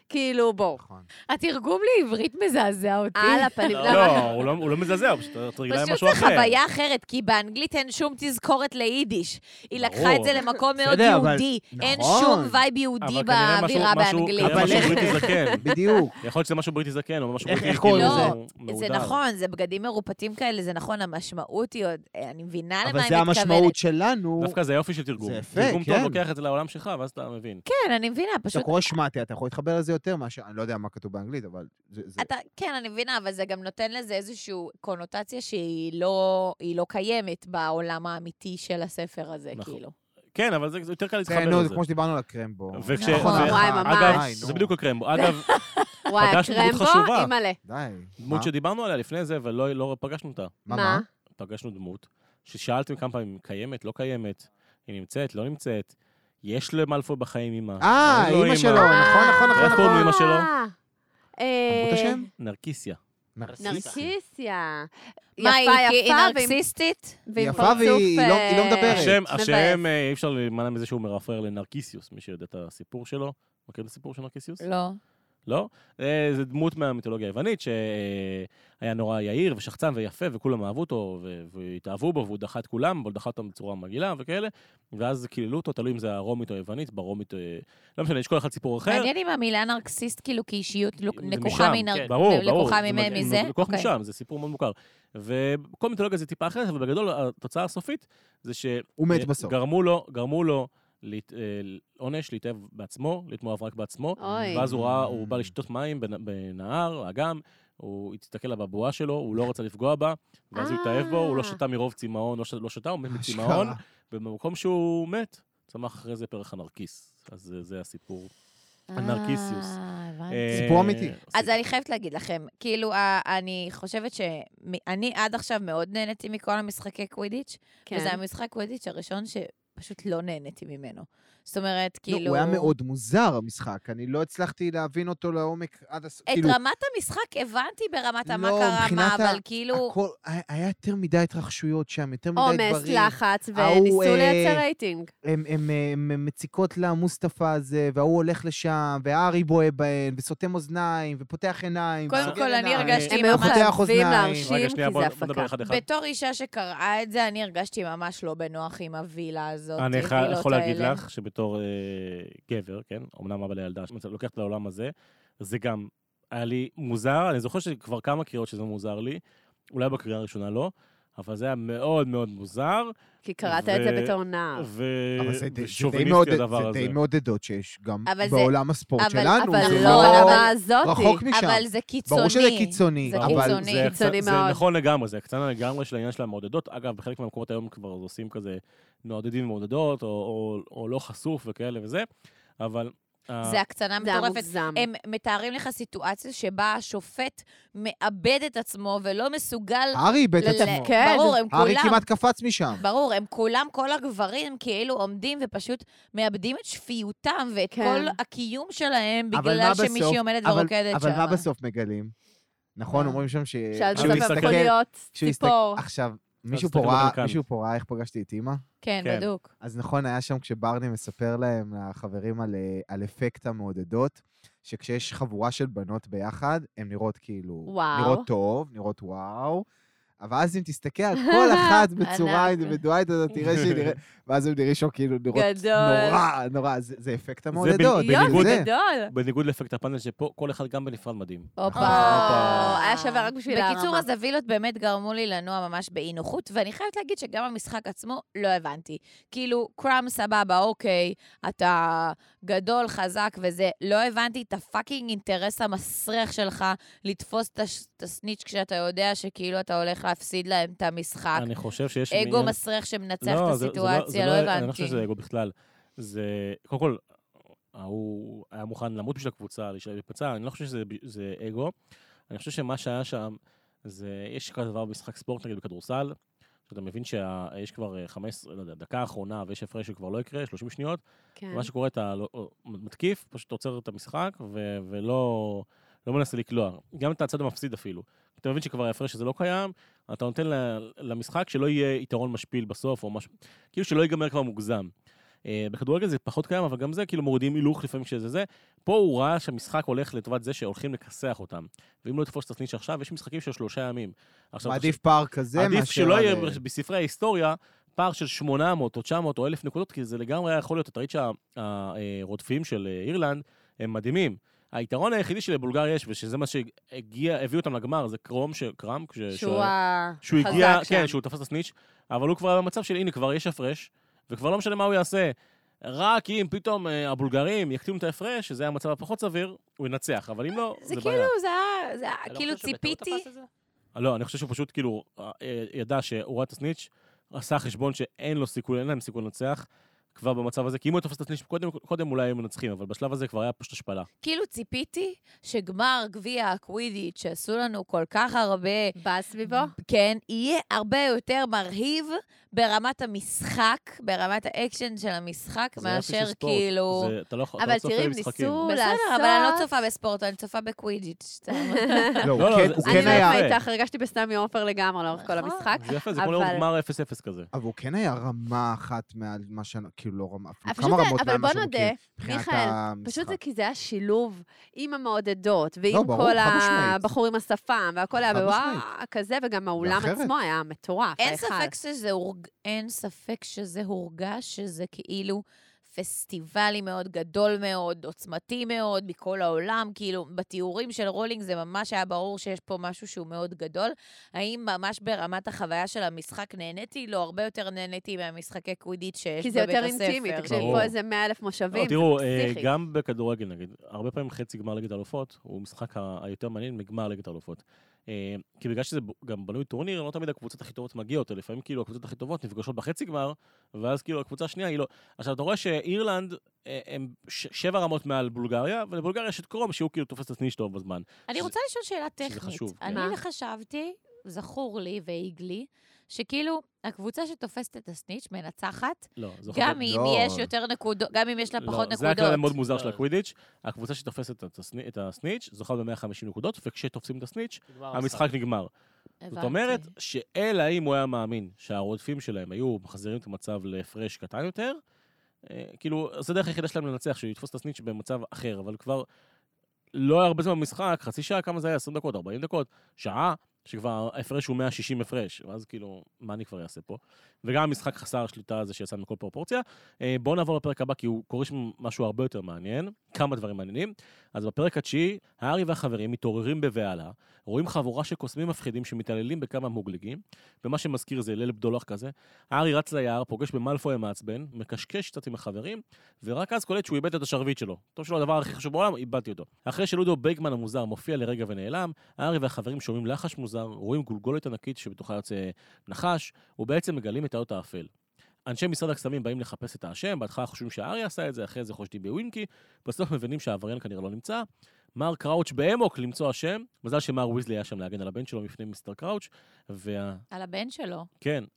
כאילו, בואו. נכון. התרגום לעברית מזעזע אותי. על הפנים. לא. לא, הוא לא- הוא לא מזעזע, הוא פשוט את רגילה עם פשוט משהו זו אחר. חוויה אחרת, כי באנגלית אין שום תזכורת ליידיש. היא לקחה. את זה למקום מאוד אבל- יהודי. אין נכון. שום וייב יהודי אבל כנראה משהו- באווירה משהו- באנגלית. כנראה אבל משהו איך- בריטי זקן. בדיוק. יכול להיות שזה משהו בריטי זקן, או משהו בריטי כאילו? מהודר. זה נכון, זה בגדים מרופטים כאלה, זה נכון, המשמעות היא עוד, אני מבינה למה אבל היא זה מתכוונת. המשמעות שלנו. דווקא זה היופי של תרגום. זה יפה, תרגום טוב כן. לוקח את זה לעולם שלך, ואז אתה מבין. כן, אני מבינה, פשוט... קורא אתה יכול להתחבר לזה יותר מאשר, אני לא יודע מה כתוב באנגלית, אבל זה... זה- אתה, כן, אני מבינה, אבל זה גם נותן לזה איזושהי קונוטציה שהיא לא, היא לא קיימת בעולם האמיתי של הספר הזה, נכון. כאילו. כן, אבל זה זה יותר קל זה, להתחבר נו, לזה. זה כמו שדיברנו על הקרמבו. וכש- נכון. וואי, אגב, ממש. זה בדיוק הקרמבו. אגב, וואי, פגשנו דמות הקרמבו, חשובה. אימא'לה. די. דמות? שדיברנו עליה לפני זה, ולא לא פגשנו אותה. מה? פגשנו דמות, ששאלתם כמה פעמים, קיימת, לא קיימת, היא נמצאת, לא נמצאת, יש למלפוי בחיים אימא. אה, אימא שלו. נכון, נכון, נכון, איך קוראים נכון. לאמא שלו? אה, אמרו את השם? נרקיסיה. נרקיסיה. מה, היא יפה, היא יפה, ועם- נרקסיסטית? יפה. והיא- היא לא- היא לא אה, מדברת. השם, אה, אי אפשר להימנע מזה שהוא מרפרר לנרקיסיוס, מי שיודע את הסיפור שלו. מכיר את הסיפור של נרקיסיוס? לא. לא? אה, זה דמות מהמיתולוגיה היוונית שהיה נורא יהיר ושחצן ויפה וכולם אהבו אותו והתאהבו בו והוא דחה את כולם, אבל דחה אותם בצורה מגעילה וכאלה, ואז קיללו אותו, תלוי אם זה הרומית או היוונית, ברומית, אה, לא משנה, יש כל אחד סיפור אחר. מעניין אם המילה נרקסיסט כאילו כאישיות לקוחה מנר- כן. מזה? לקוח אוקיי. משם, זה סיפור מאוד מוכר. וכל מיתולוגיה זה טיפה אחרת, אבל בגדול התוצאה הסופית זה ש... הוא מת בסוף. גרמו לו, גרמו לו להת- אה, עונש, להתאהב בעצמו, להתמואב רק בעצמו, אוי. ואז הוא ראה, הוא בא לשתות מים בנ- בנהר, אגם, הוא הסתכל על הבבואה שלו, הוא לא רצה לפגוע בה, ואז הוא התאהב בו, הוא לא אה. שתה מרוב צמאון, לא ש- לא שתה, הוא מת. מצמאון, ובמקום שהוא מת, צמח אחרי זה פרח הנרקיס. אז זה- זה הסיפור. הנרקיסיוס. אה, סיפור אמיתי. אז אני חייבת להגיד לכם, כאילו, אני חושבת שאני עד עכשיו מאוד נהניתי מכל המשחקי קווידיץ', כן. וזה המשחק קווידיץ' הראשון שפשוט לא נהניתי ממנו. זאת אומרת, כאילו... לא, הוא היה מאוד מוזר, המשחק. אני לא הצלחתי להבין אותו לעומק עד הסוף. את רמת המשחק הבנתי ברמת המה לא, קרה מה, ה- אבל כאילו... הכל, היה יותר מדי התרחשויות שם, יותר מדי דברים. עומס, לחץ, וניסו אה, לייצר רייטינג. הם, הם, הם, הם מציקות למוסטפא הזה, וההוא הולך לשם, והארי בוהה בהן, וסותם אוזניים, ופותח עיניים. קודם כל, אני. הרגשתי הם היו ממש- פותח חייבים אוזניים. להרשים, רגע, כי שנייה, בוא זה הפקה. אחד אחד. בתור אישה שקראה את זה, אני הרגשתי ממש לא בנוח עם הווילה הזאת, אני יכול- יכול להגיד. לך שבתור אה, גבר, כן, אמנם אבא לילדה, שאני לוקח את לעולם הזה, זה גם היה לי מוזר, אני זוכר שכבר כמה קריאות שזה מוזר לי, אולי בקריאה הראשונה לא, אבל זה היה מאוד מאוד מוזר, כי קראת את זה ו- בתור נער. ו- אבל זה די- זה די הדבר זה הזה. די מעודדות שיש גם אבל זה- בעולם הספורט אבל- שלנו. אבל זה לא לא ברמה הזאתי. רחוק משם. אבל זה קיצוני. ברור שזה קיצוני, זה אבל קיצוני. זה, קיצוני זה מאוד. נכון לגמרי, זה הקצנה לגמרי של העניין של המעודדות. אגב, בחלק מהמקומות היום כבר עושים כזה מעודדים ומעודדות, או, או, או לא חשוף וכאלה וזה, אבל... אה, זה הקצנה זה מטורפת. מוגזם. הם מתארים לך סיטואציה שבה השופט מאבד את עצמו ולא מסוגל... הארי איבד את עצמו. כן. ברור, הם הארי כולם... כמעט קפץ משם. ברור, הם כולם, כל הגברים כאילו עומדים ופשוט מאבדים את שפיותם ואת כן. כל הקיום שלהם בגלל שמישהי עומדת ורוקדת שם. אבל מה בסוף מגלים? נכון, אה. אומרים שם ש... שאז בסוף יכול להיות ציפור. עכשיו, מישהו פה ראה. מישהו פה ראה איך פגשתי את אימא? כן, כן. בדוק. אז נכון, היה שם כשברני מספר להם, לחברים, על, אה, על אפקט המעודדות, שכשיש חבורה של בנות ביחד, הן נראות כאילו... וואו. נראות טוב, נראות וואו. אבל אז אם תסתכל על כל אחת בצורה. אינדיבידואלית, אתה תראה שהיא נראית... ואז הם נראים שם כאילו נראות. נורא, נורא. זה, אפקט המעודדות. יואו, זה. גדול. בניגוד לאפקט הפאנל, שפה כל אחד גם בנפרד מדהים. הופה. היה שווה רק בשביל הרמה. בקיצור, אז הווילות באמת גרמו לי לנוע ממש באי נוחות, ואני חייבת להגיד שגם המשחק עצמו לא הבנתי. כאילו, קראם סבבה, אוקיי, אתה גדול, חזק וזה, לא הבנתי את הפאקינג אינטרס המסריח שלך לתפוס את הסניץ' כשאתה יודע שכאילו אתה הולך להפסיד להם את המשחק. אני חושב שיש... אגו עניין- מסריח שמנצח לא, את זה- זה הסיטואציה, לא אני לא חושב הבנתי. שזה אגו בכלל. זה... קודם כל, הוא היה מוכן למות בשביל הקבוצה, להישאר להיפצע, אני לא חושב שזה זה אגו. אני חושב שמה שהיה שם, זה... יש כזה דבר במשחק ספורט, נגיד בכדורסל, שאתה מבין שיש כבר אה, 15, לא יודע, דקה אחרונה ויש הפרש שכבר לא יקרה, 30 שניות, כן. מה שקורה, אתה לא- מתקיף, פשוט עוצר את המשחק, ו- ולא לא מנסה לקלוע. גם את הצד המפסיד אפילו. אתה מבין שכבר ההפרש הזה לא קיים, אתה נותן למשחק שלא יהיה יתרון משפיל בסוף, או משהו, כאילו שלא ייגמר כבר מוגזם. אה, בכדורגל זה פחות קיים, אבל גם זה, כאילו מורידים הילוך לפעמים כשזה זה. פה הוא ראה שהמשחק הולך לטובת זה שהולכים לכסח אותם. ואם לא תפוס את הסניץ' עכשיו, יש משחקים של שלושה ימים. מעדיף פער כזה מאשר... עדיף שלא יהיה אה, בספרי ההיסטוריה פער של 800 או 900 או 1,000 נקודות, כי זה לגמרי היה יכול להיות, אתה ראית שהרודפים של אה, אירלנד הם מדהימים. היתרון היחידי שלבולגריה יש, ושזה מה שהגיע, הביא אותם לגמר, זה קרום, ש... קרם, ש... שהוא שהוא החזק הגיע, שם. כן, שהוא תפס את הסניץ', אבל הוא כבר היה במצב של הנה, כבר יש הפרש, וכבר לא משנה מה הוא יעשה. רק אם פתאום אה, הבולגרים יקטינו את ההפרש, שזה היה המצב הפחות סביר, הוא ינצח, אבל אם לא, זה זה כאילו, בעיה. זה היה, זה היה, לא כאילו ציפיתי. לא, אני חושב שהוא פשוט כאילו אה, אה, ידע שהוא ראה את הסניץ', עשה חשבון שאין לו סיכוי, אין להם סיכוי לנצח כבר במצב הזה, כי אם הוא היה תופס את הסניץ' קודם, קודם אולי היו מנצחים, אבל בשלב הזה כבר היה פשוט השפלה. כאילו ציפיתי שגמר גביע הקווידיץ' שעשו לנו כל כך הרבה, באז סביבו? כן, יהיה הרבה יותר מרהיב ברמת המשחק, ברמת האקשן של המשחק, זה יופי של מאשר ספורט. כאילו... זה- אתה לא אבל לא תראי. ניסו בסדר, לעשות... אבל אני לא צופה בספורט, אני צופה בקווידיץ'. לא, לא, הוא לא, כן- זה- הוא זה אני כן לא היה... איתך, הרגשתי בסמי עופר לגמרי לאורך כל נכון. המשחק. זה יפה, זה כמו לראות גמר 0-0 כזה. אבל הוא כן היה רמה אחת מעל מה ש... כאילו, לא רמה, אפילו אבל כמה פשוט זה- רמות אבל מעל מה בוא נודה, מיכאל. פשוט זה כי זה היה שילוב עם המעודדות, ועם לא, ברור, כל משמעית. הבחורים השפם, והכל היה בוואו. כזה, וגם האולם. עצמו היה מטורף. אין ספק שזה הורגש, שזה כאילו פסטיבלי מאוד גדול מאוד, עוצמתי מאוד, מכל העולם. כאילו, בתיאורים של רולינג זה ממש היה ברור שיש פה משהו שהוא מאוד גדול. האם ממש ברמת החוויה של המשחק נהניתי? לא, הרבה יותר נהניתי מהמשחקי קווידיץ' שיש כי זה בבית יותר הספר. אינטימי, תקשיבי, ברור. פה איזה 100 אלף מושבים, לא, תראו, אה. גם בכדורגל נגיד, הרבה פעמים חצי גמר ליגת האלופות, הוא משחק ה- היותר מעניין מגמר ליגת האלופות. אה, כי בגלל שזה גם בנוי טורניר, לא תמיד הקבוצות הכי טובות מגיעות, לפעמים כאילו הקבוצות הכי טובות נפגשות בחצי גמר, ואז כאילו הקבוצה השנייה היא לא... עכשיו, אתה רואה שאירלנד אה, הם שבע רמות מעל בולגריה, ולבולגריה יש את קרום, שהוא כאילו תופס את הסניש טוב בזמן. אני שזה- רוצה לשאול שאלה שזה טכנית. חשוב, כן. אני? חשבתי, זכור לי והעיג לי, שכאילו, הקבוצה שתופסת את הסניץ' מנצחת, לא, גם אם לא. יש יותר נקודות, גם אם יש לה פחות לא, זה הכלל נקודות. מוזר של לא. הקווידיץ', הקבוצה שתופסת את הסני- את הסניץ' זוכה ב-150 נקודות, וכשתופסים את הסניץ', המשחק נגמר. זאת הבנתי. אומרת, שאלא אם הוא היה מאמין שהרודפים שלהם היו מחזירים את המצב להפרש קטן יותר, אה, כאילו, זו הדרך היחידה שלהם לנצח, שהוא יתפוס את הסניץ' במצב אחר, אבל כבר לא היה הרבה זמן במשחק, חצי שעה, כמה זה היה? 20 דקות, 40 דקות, שעה, שכבר ההפרש הוא 160 הפרש, ואז כאילו, מה אני כבר אעשה פה? וגם המשחק חסר השליטה הזה שיצא מכל פרופורציה. אה, בואו נעבור לפרק הבא, כי הוא קורא שם משהו הרבה יותר מעניין, כמה דברים מעניינים. אז בפרק התשיעי, הארי והחברים מתעוררים בבהלה, רואים חבורה של קוסמים מפחידים שמתעללים בכמה מוגלגים, ומה שמזכיר זה ליל בדולח כזה. הארי רץ ליער, פוגש במאלפוי המעצבן, מקשקש קצת עם החברים, ורק אז קולט שהוא איבד את השרביט שלו. טוב שלו, הדבר הכי חשוב בעולם, איבדתי אותו. אחרי שלודו בייקמן המוזר מופיע לרגע ונעלם, הארי והחברים שומעים לחש מוזר, רואים גולגולת ענקית שבתוכה יוצא נחש, ובעצם מגלים את האות האפל. אנשי משרד הקסמים באים לחפש את האשם, בהתחלה חושבים שהארי עשה את זה, אחרי זה חושדים בווינקי, בסוף מבינים שהעבריין כנראה לא נמצא. מר קראוץ' באמוק למצוא אשם, מזל שמר ויזלי היה שם להגן על הבן שלו מפני mister קראוץ', וכן, על הבן שלו.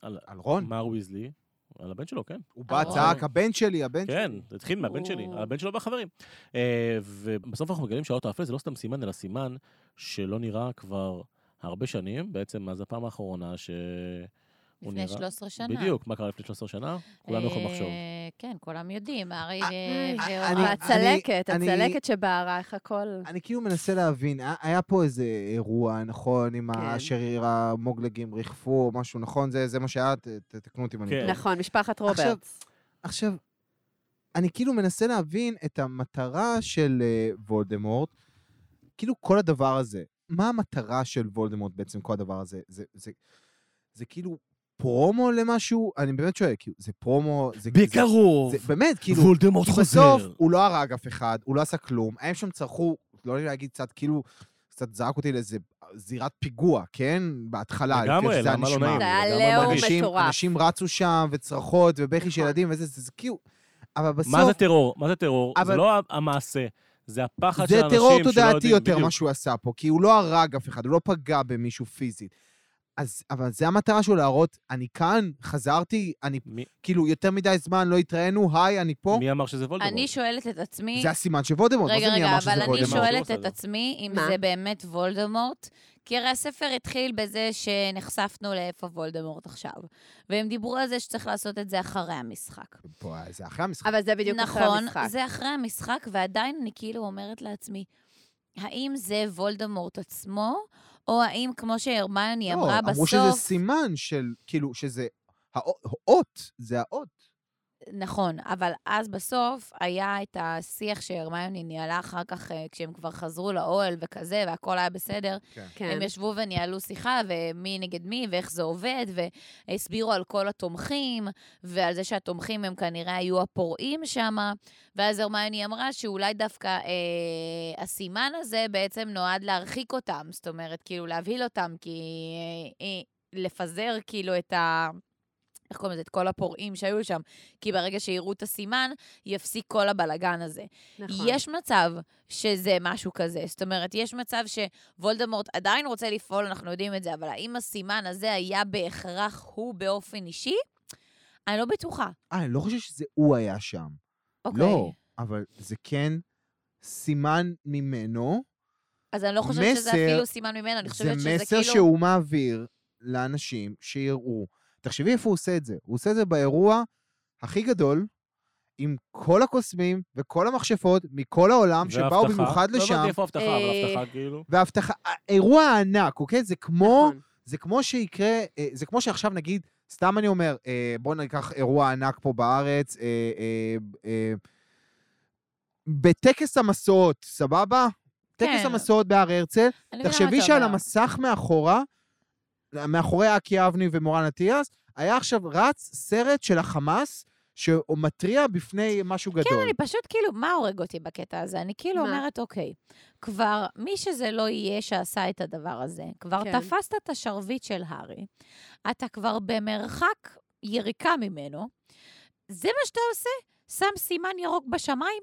על, על רון? מר ויזלי, על הבן שלו, כן. הוא בא, צעק, הבן שלי, הבן שלי. כן, זה התחיל מהבן שלי, או. הבן שלו והחברים. אה, ובסוף אנחנו מגלים שהאוטו האפל זה לא סתם סימן, אלא סימן שלא נראה כבר הרבה שנים, בעצם מאז הפעם האחרונה שהוא לפני נראה... 13 שנה. בדיוק, מה קרה לפני 13 שנה? כולם יכולים לחשוב. אה, כן, כולם יודעים, הרי... אה, אה, אני- הצלקת שבערה, איך הכל... אני כאילו מנסה להבין, היה- פה איזה אירוע, נכון, עם כן. השריר המוגלגים ריחפו או משהו, נכון? זה זה מה שהיה? ת- תתקנו אותי אם אני כן. טועה. נכון, משפחת רוברטס. עכשיו, אני כאילו מנסה להבין את המטרה של וולדמורט, כאילו כל הדבר הזה, מה המטרה של וולדמורט בעצם, כל הדבר הזה? זה, זה, זה כאילו פרומו למשהו? אני באמת שואל, כאילו, זה פרומו... זה, בקרוב, זה, זה באמת, כאילו... וולדמורט חוזר. בסוף הוא לא הרג אף אחד, הוא לא עשה כלום, הם שם צרחו, לא יודע להגיד קצת, כאילו, קצת זרק אותי לאיזה זירת פיגוע, כן? בהתחלה, לגמרי, למה לא. נעים? זה היה לאום. אנשים, מטורף. אנשים רצו שם, וצרחות, ובכי של נכון. ילדים, וזה, זה, זה כאילו... אבל בסוף... מה זה טרור? מה זה טרור? זה אבל- לא המעשה, זה הפחד של זה אנשים טרור שלא תודעתי יודעים, יותר, בדיוק. מה שהוא עשה פה, כי הוא לא הרג אף אחד, הוא לא פגע במישהו פיזית. אז, אבל זה המטרה שלו להראות, אני כאן, חזרתי, אני מי- כאילו יותר מדי זמן לא התראינו, היי, אני פה. מי אמר שזה וולדמורט? אני שואלת את עצמי... זה הסימן של וולדמורט, מה רגע, זה מי רגע, אמר שזה אבל אני וולדמורט? שואל- שואלת הוא את עצמי אם מה? זה באמת וולדמורט, כי הרי הספר התחיל בזה שנחשפנו לאיפה וולדמורט עכשיו. והם דיברו על זה שצריך לעשות את זה אחרי המשחק. פה, זה אחרי המשחק. אבל זה בדיוק אחרי נכון, המשחק. זה אחרי המשחק, ועדיין אני כאילו אומרת לעצמי, האם זה וולדמורט עצמו, או האם, כמו שהרמיוני אמרה לא, אמרו שזה בסוף... סימן של, כאילו, שזה האות, זה האות. נכון, אבל אז בסוף היה את השיח שהרמיוני ניהלה אחר כך, אה, כשהם כבר חזרו לאוהל וכזה, והכל היה בסדר. כן. הם ישבו וניהלו שיחה, ומי נגד מי, ואיך זה עובד, והסבירו על כל התומכים, ועל זה שהתומכים הם כנראה היו הפורעים שם, ואז הרמיוני אמרה שאולי דווקא אה, הסימן הזה בעצם נועד להרחיק אותם, זאת אומרת, כאילו להבהיל אותם, כי... אה, אה, לפזר כאילו את ה... איך קוראים לזה? את כל הפורעים שהיו שם. כי ברגע שיראו את הסימן, יפסיק כל הבלגן הזה. נכון. יש מצב שזה משהו כזה. זאת אומרת, יש מצב שוולדמורט עדיין רוצה לפעול, אנחנו יודעים את זה, אבל האם הסימן הזה היה בהכרח הוא באופן אישי? אני לא בטוחה. אה, אני לא חושב שזה הוא היה שם. אוקיי. לא, אבל זה כן סימן ממנו. אז אני לא חושבת שזה מסר- אפילו סימן ממנו, אני חושבת שזה זה מסר כאילו... שהוא מעביר לאנשים שיראו. תחשבי איפה הוא עושה את זה. הוא עושה את זה באירוע הכי גדול, עם כל הקוסמים וכל המכשפות מכל העולם, שבאו. במיוחד לא לשם, הבנתי איפה האבטחה, אבל אה, האבטחה כאילו... והבטחה, האירוע הענק, אוקיי? זה כמו, נכון. זה כמו שיקרה, אה, זה כמו שעכשיו נגיד, סתם אני אומר, אה, בואו ניקח אירוע ענק פה בארץ, אה, אה, אה, בטקס המסעות, סבבה? טקס כן. המסעות בהר הרצל, תחשבי שעל. המסך מאחורה, מאחורי אקי אבני ומורן אטיאס, היה עכשיו רץ סרט של החמאס, שמתריע בפני משהו גדול. כן, אני פשוט כאילו, מה הורג אותי בקטע הזה? אני כאילו מה? אומרת, אוקיי, כבר מי שזה לא יהיה שעשה את הדבר הזה, כבר כן. תפסת את השרביט של הארי, אתה כבר במרחק יריקה ממנו, זה מה שאתה עושה? שם סימן ירוק בשמיים?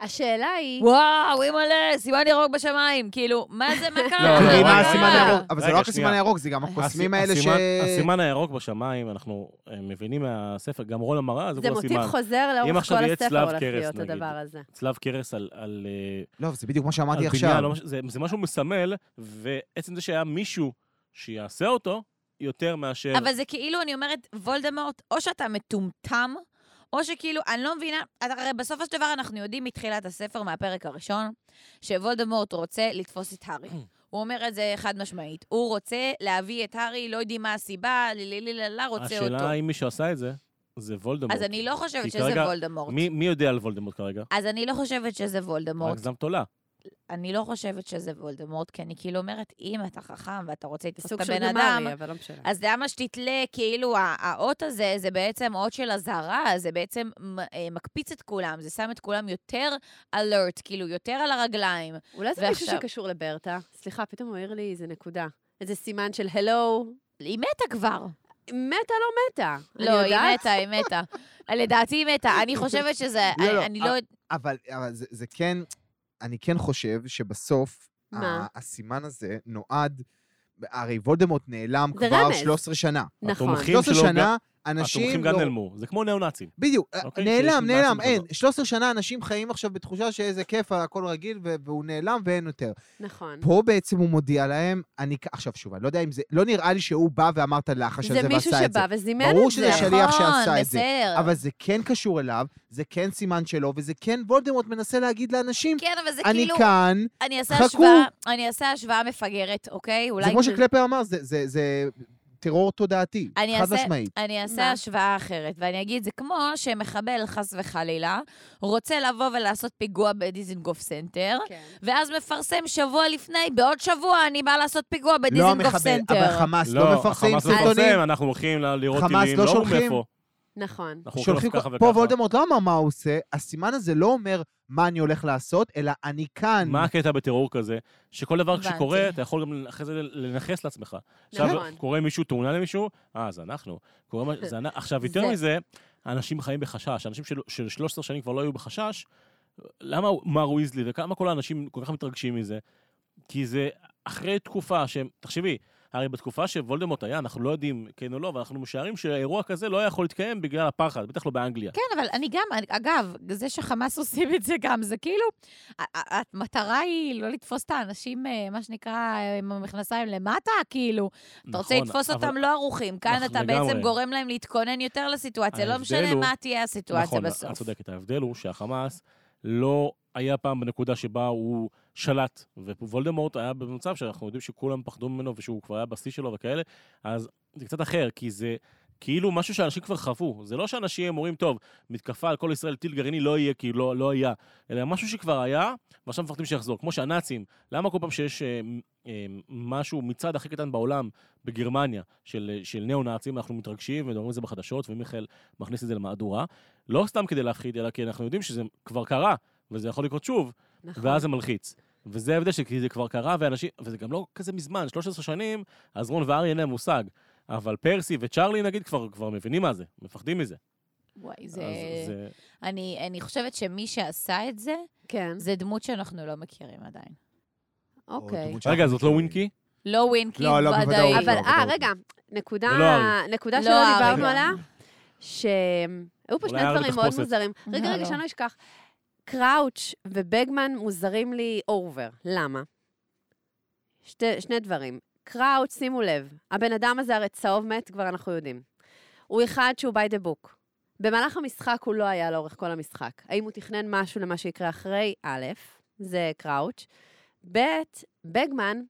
השאלה היא... וואו, אימא'לה, סימן ירוק בשמיים. כאילו, מה זה, מה קרה? לא, מה הסימן. הירוק, אבל זה לא רק הסימן. הירוק, זה גם הקוסמים האלה ש... הסימן- הירוק בשמיים, אנחנו אה, מבינים מהספר, גם רון אמרה, זה זה כבר מוטיב סימן. חוזר לאורך כל הספר הולך להיות. הדבר הזה. צלב קרס על... אה, לא, זה בדיוק מה שאמרתי עכשיו. לא זה, זה משהו מסמל, ועצם זה שהיה מישהו שיעשה אותו, יותר מאשר... אבל זה כאילו, אני אומרת, וולדמורט, או שאתה מטומטם, או שכאילו, אני לא מבינה, הרי בסופו של דבר אנחנו יודעים מתחילת הספר, מהפרק הראשון, שוולדמורט רוצה לתפוס את הארי. הוא אומר את זה חד משמעית. הוא רוצה להביא את הארי, לא יודעים מה הסיבה, לליליללה, רוצה אותו. השאלה אם מי שעשה את זה, זה וולדמורט. אז אני לא חושבת שזה כרגע, וולדמורט. מי, מי יודע על וולדמורט כרגע? אז אני לא חושבת שזה רק וולדמורט. זם תולה. אני לא חושבת שזה וולדמורט, כי אני כאילו אומרת, אם אתה חכם ואתה רוצה לתפוס את הבן אדם, לא. אז למה שתתלה, כאילו, האות הזה, זה בעצם אות של אזהרה, זה בעצם אה, מקפיץ את כולם, זה שם את כולם יותר אלרט, כאילו, יותר על הרגליים. אולי זה מישהו ועכשיו- שקשור לברטה? סליחה, פתאום הוא העיר לי איזה נקודה. איזה סימן של הלו. היא מתה כבר. מתה לא מתה. לא, היא. מתה, היא מתה. לדעתי היא מתה. אני חושבת שזה... לא, אני- לא, אני לא... אבל, זה כן, אני כן חושב שבסוף, מה? הסימן הזה נועד, הרי וולדמורט נעלם כבר רמז. 13 שנה. נכון. התומכים 13 שלו שנה, אנשים התומכים לא... גם נעלמו. זה כמו ניאו-נאצים. בדיוק, אוקיי, נעלם, שיש נעלם, משהו אין. כזה. 13 שנה אנשים חיים עכשיו בתחושה שאיזה כיף, הכל רגיל, והוא נעלם ואין יותר. נכון. פה בעצם הוא מודיע להם, אני... עכשיו שוב, אני לא יודע אם זה... לא נראה לי שהוא בא ואמר את הלחש הזה זה מישהו ועשה את זה. שבא וזימן את זה. ברור שזה שליח שעשה נכון, את זה. בסדר. אבל זה כן קשור אליו, זה כן סימן שלו, וזה כן וולדמורט מנסה להגיד לאנשים, כן, אבל זה אני כאילו... כאן, אני אעשה חכו. אני אעשה השוואה מפגרת, אוקיי? אולי... זה כמו שקלפר אמר, זה- זה- זה טרור תודעתי, אני חד אעשה- משמעית. אני אעשה מה? השוואה אחרת, ואני אגיד, זה כמו שמחבל, חס וחלילה, רוצה לבוא ולעשות פיגוע בדיזינגוף סנטר, כן. ואז מפרסם שבוע לפני, בעוד שבוע אני באה לעשות פיגוע לא בדיזינגוף המחבל, סנטר. אבל חמאס לא מפרסמים החמאס לא סרטונים. מפרסם, אנחנו הולכים לראות חמאס טילים, לא לא שולחים. מאיפה. נכון. אנחנו שולחים, ככה פה וככה. וולדמורט לא אמר מה הוא עושה, הסימן הזה לא אומר מה אני הולך לעשות, אלא אני כאן. מה הקטע בטרור כזה? שכל דבר. שקורה, אתה יכול גם אחרי זה לנכס לעצמך. עכשיו, נכון. קורה מישהו, תאונה למישהו, אה, זה אנחנו. קורה זה. עכשיו, יותר זה- מזה, אנשים חיים בחשש. אנשים של- של 13 שנים כבר לא היו בחשש. למה מר ויזלי וכמה כל האנשים כל כך מתרגשים מזה? כי זה אחרי תקופה שהם, תחשבי, הרי בתקופה שוולדמורט היה, אנחנו לא יודעים כן או לא, ואנחנו משערים שאירוע כזה לא היה יכול להתקיים בגלל הפחד, בטח לא באנגליה. כן, אבל אני גם, אגב, זה שחמאס עושים את זה גם, זה כאילו, המטרה היא לא לתפוס את האנשים, אה, מה שנקרא, עם המכנסיים למטה, כאילו. אתה רוצה נכון, לתפוס אבל- אותם לא ערוכים. כאן נכון, אתה לגמרי. בעצם גורם להם להתכונן יותר לסיטואציה, לא משנה הוא- מה תהיה הסיטואציה נכון, בסוף. את צודקת. ההבדל הוא שהחמאס לא היה פעם בנקודה שבה הוא שלט, ווולדמורט היה במצב שאנחנו יודעים שכולם פחדו ממנו ושהוא כבר היה בשיא שלו וכאלה, אז זה קצת אחר, כי זה... כאילו משהו שאנשים כבר חוו. זה לא שאנשים אומרים, טוב, מתקפה על כל ישראל, טיל גרעיני לא יהיה כי לא, לא היה, אלא משהו שכבר היה, ועכשיו מפחדים שיחזור. כמו שהנאצים, למה כל פעם שיש אה, אה, משהו, מצעד הכי קטן בעולם, בגרמניה, של, של ניאו-נאצים, אנחנו מתרגשים ומדברים על זה בחדשות, ומיכאל מכניס את זה למהדורה. לא סתם כדי להפחיד, אלא כי אנחנו יודעים שזה כבר קרה, וזה יכול לקרות שוב, נכון. ואז זה מלחיץ. וזה ההבדל שכי זה כבר קרה, ואנשים, וזה גם לא כזה מזמן, 13 שנים, אז רון וארי אין להם מושג. אבל פרסי וצ'ארלי, נגיד, כבר, כבר מבינים מה זה, מפחדים מזה. וואי, זה... אז זה... אני, אני חושבת שמי שעשה את זה, כן, זה דמות שאנחנו לא מכירים עדיין. אוקיי. רגע, זאת לא מכירים. ווינקי? לא ווינקי לא, לא, ודאי. בוודאות אבל, לא, אה, בוודאות רגע, נקודה, לא. נקודה לא שלא דיברנו. עליה, שהיו פה שני דברים מאוד. מוזרים. רגע, לא, רגע, לא. שאני לא אשכח. קראוץ' ובגמן מוזרים לי over. למה? שתי, שני דברים. קראוץ', שימו לב, הבן אדם הזה הרי צהוב מת, כבר אנחנו יודעים. הוא אחד שהוא by the book. במהלך המשחק הוא לא היה לאורך כל המשחק. האם הוא תכנן משהו למה שיקרה אחרי? א', זה קראוץ'. ב', בגמן,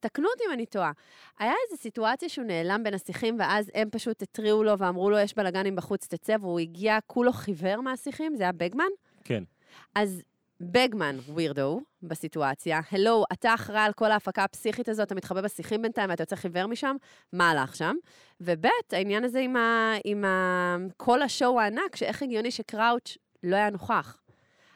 תקנו אותי אם אני טועה. היה איזו סיטואציה שהוא נעלם בין השיחים, ואז הם פשוט התריעו לו ואמרו לו, יש בלאגנים בחוץ, תצא, והוא הגיע כולו חיוור מהשיחים, זה היה בגמן? כן. אז בגמן, ווירדו, בסיטואציה, הלו, אתה אחראי על כל ההפקה הפסיכית הזאת, אתה מתחבא בשיחים בינתיים ואתה יוצא חיוור משם, מה הלך שם? וב', העניין הזה עם, ה, עם ה, כל השואו הענק, שאיך הגיוני שקראוץ' לא היה נוכח.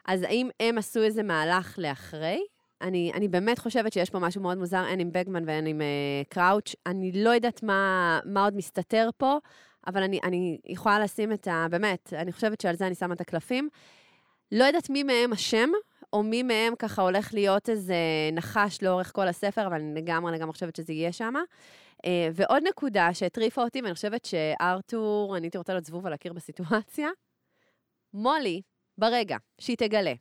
אז האם הם עשו איזה מהלך לאחרי? אני, אני באמת חושבת שיש פה משהו מאוד מוזר, הן עם בגמן והן עם uh, קראוץ'. אני לא יודעת מה, מה עוד מסתתר פה, אבל אני, אני יכולה לשים את ה... באמת, אני חושבת שעל זה אני שמה את הקלפים. לא יודעת מי מהם אשם, או מי מהם ככה הולך להיות איזה נחש לאורך כל הספר, אבל אני לגמרי לגמרי חושבת שזה יהיה שם. ועוד נקודה שהטריפה אותי, ואני חושבת שארתור, אני הייתי רוצה להיות זבוב על הקיר בסיטואציה, מולי, ברגע שהיא תגלה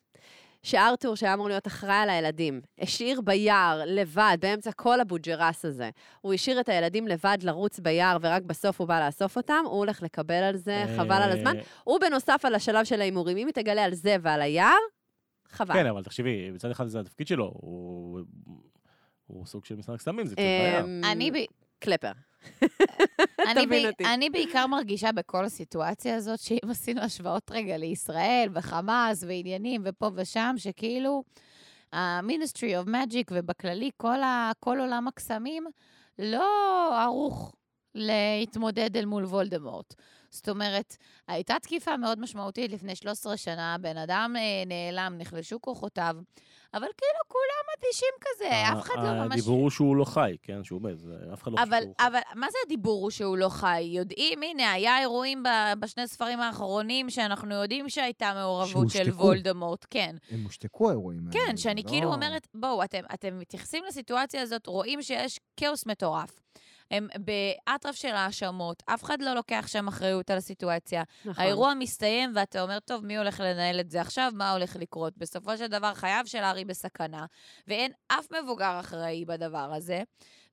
שארתור, שהיה אמור להיות אחראי על הילדים, השאיר ביער לבד, באמצע כל הבוג'רס הזה, הוא השאיר את הילדים לבד לרוץ ביער, ורק בסוף הוא בא לאסוף אותם, הוא הולך לקבל על זה, חבל על הזמן. אה, הוא בנוסף על השלב של ההימורים, אם היא תגלה על זה ועל היער, חבל. כן, אבל תחשבי, מצד אחד זה התפקיד שלו, הוא... סוג של משחק סמים, זה קצת בעיה. אמ, אני, ב... קלפר. אני, תבין. אותי. אני בעיקר מרגישה בכל הסיטואציה הזאת, שאם עשינו השוואות רגע לישראל, וחמאס, ועניינים, ופה ושם, שכאילו, ה-Ministry of Magic, ובכללי, כל, ה... כל עולם הקסמים, לא ערוך להתמודד אל מול וולדמורט. זאת אומרת, הייתה תקיפה מאוד משמעותית לפני 13 שנה, בן אדם אה, נעלם, נחלשו כוחותיו, אבל כאילו כולם אדישים כזה, אף אחד לא ממש... הדיבור הוא שהוא לא חי, כן, שהוא מת, זה- אף אחד לא חושב אבל, שהוא חי. אבל מה זה הדיבור הוא שהוא לא חי? יודעים, הנה, היה אירועים ב- בשני ספרים האחרונים שאנחנו יודעים שהייתה מעורבות של. וולדמורט, כן. הם הושתקו האירועים האלה. כן, שאני לא- כאילו אומרת, בואו, אתם מתייחסים לסיטואציה הזאת, רואים שיש כאוס מטורף. הם באטרף של האשמות, אף אחד לא לוקח שם אחריות על הסיטואציה. נכון. האירוע מסתיים ואתה אומר, טוב, מי הולך לנהל את זה עכשיו? מה הולך לקרות? בסופו של דבר, חייו של הארי בסכנה, ואין אף מבוגר אחראי בדבר הזה.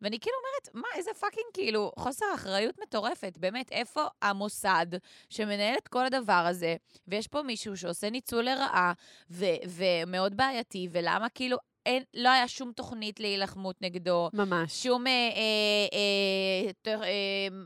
ואני כאילו אומרת, מה, איזה fucking, כאילו, חוסר אחריות מטורפת. באמת, איפה המוסד שמנהל את כל הדבר הזה, ויש פה מישהו שעושה ניצול לרעה, ו- ומאוד בעייתי, ולמה כאילו... אין, לא היה שום תוכנית להילחמות נגדו, ממש. שום אה, אה, אה, אה,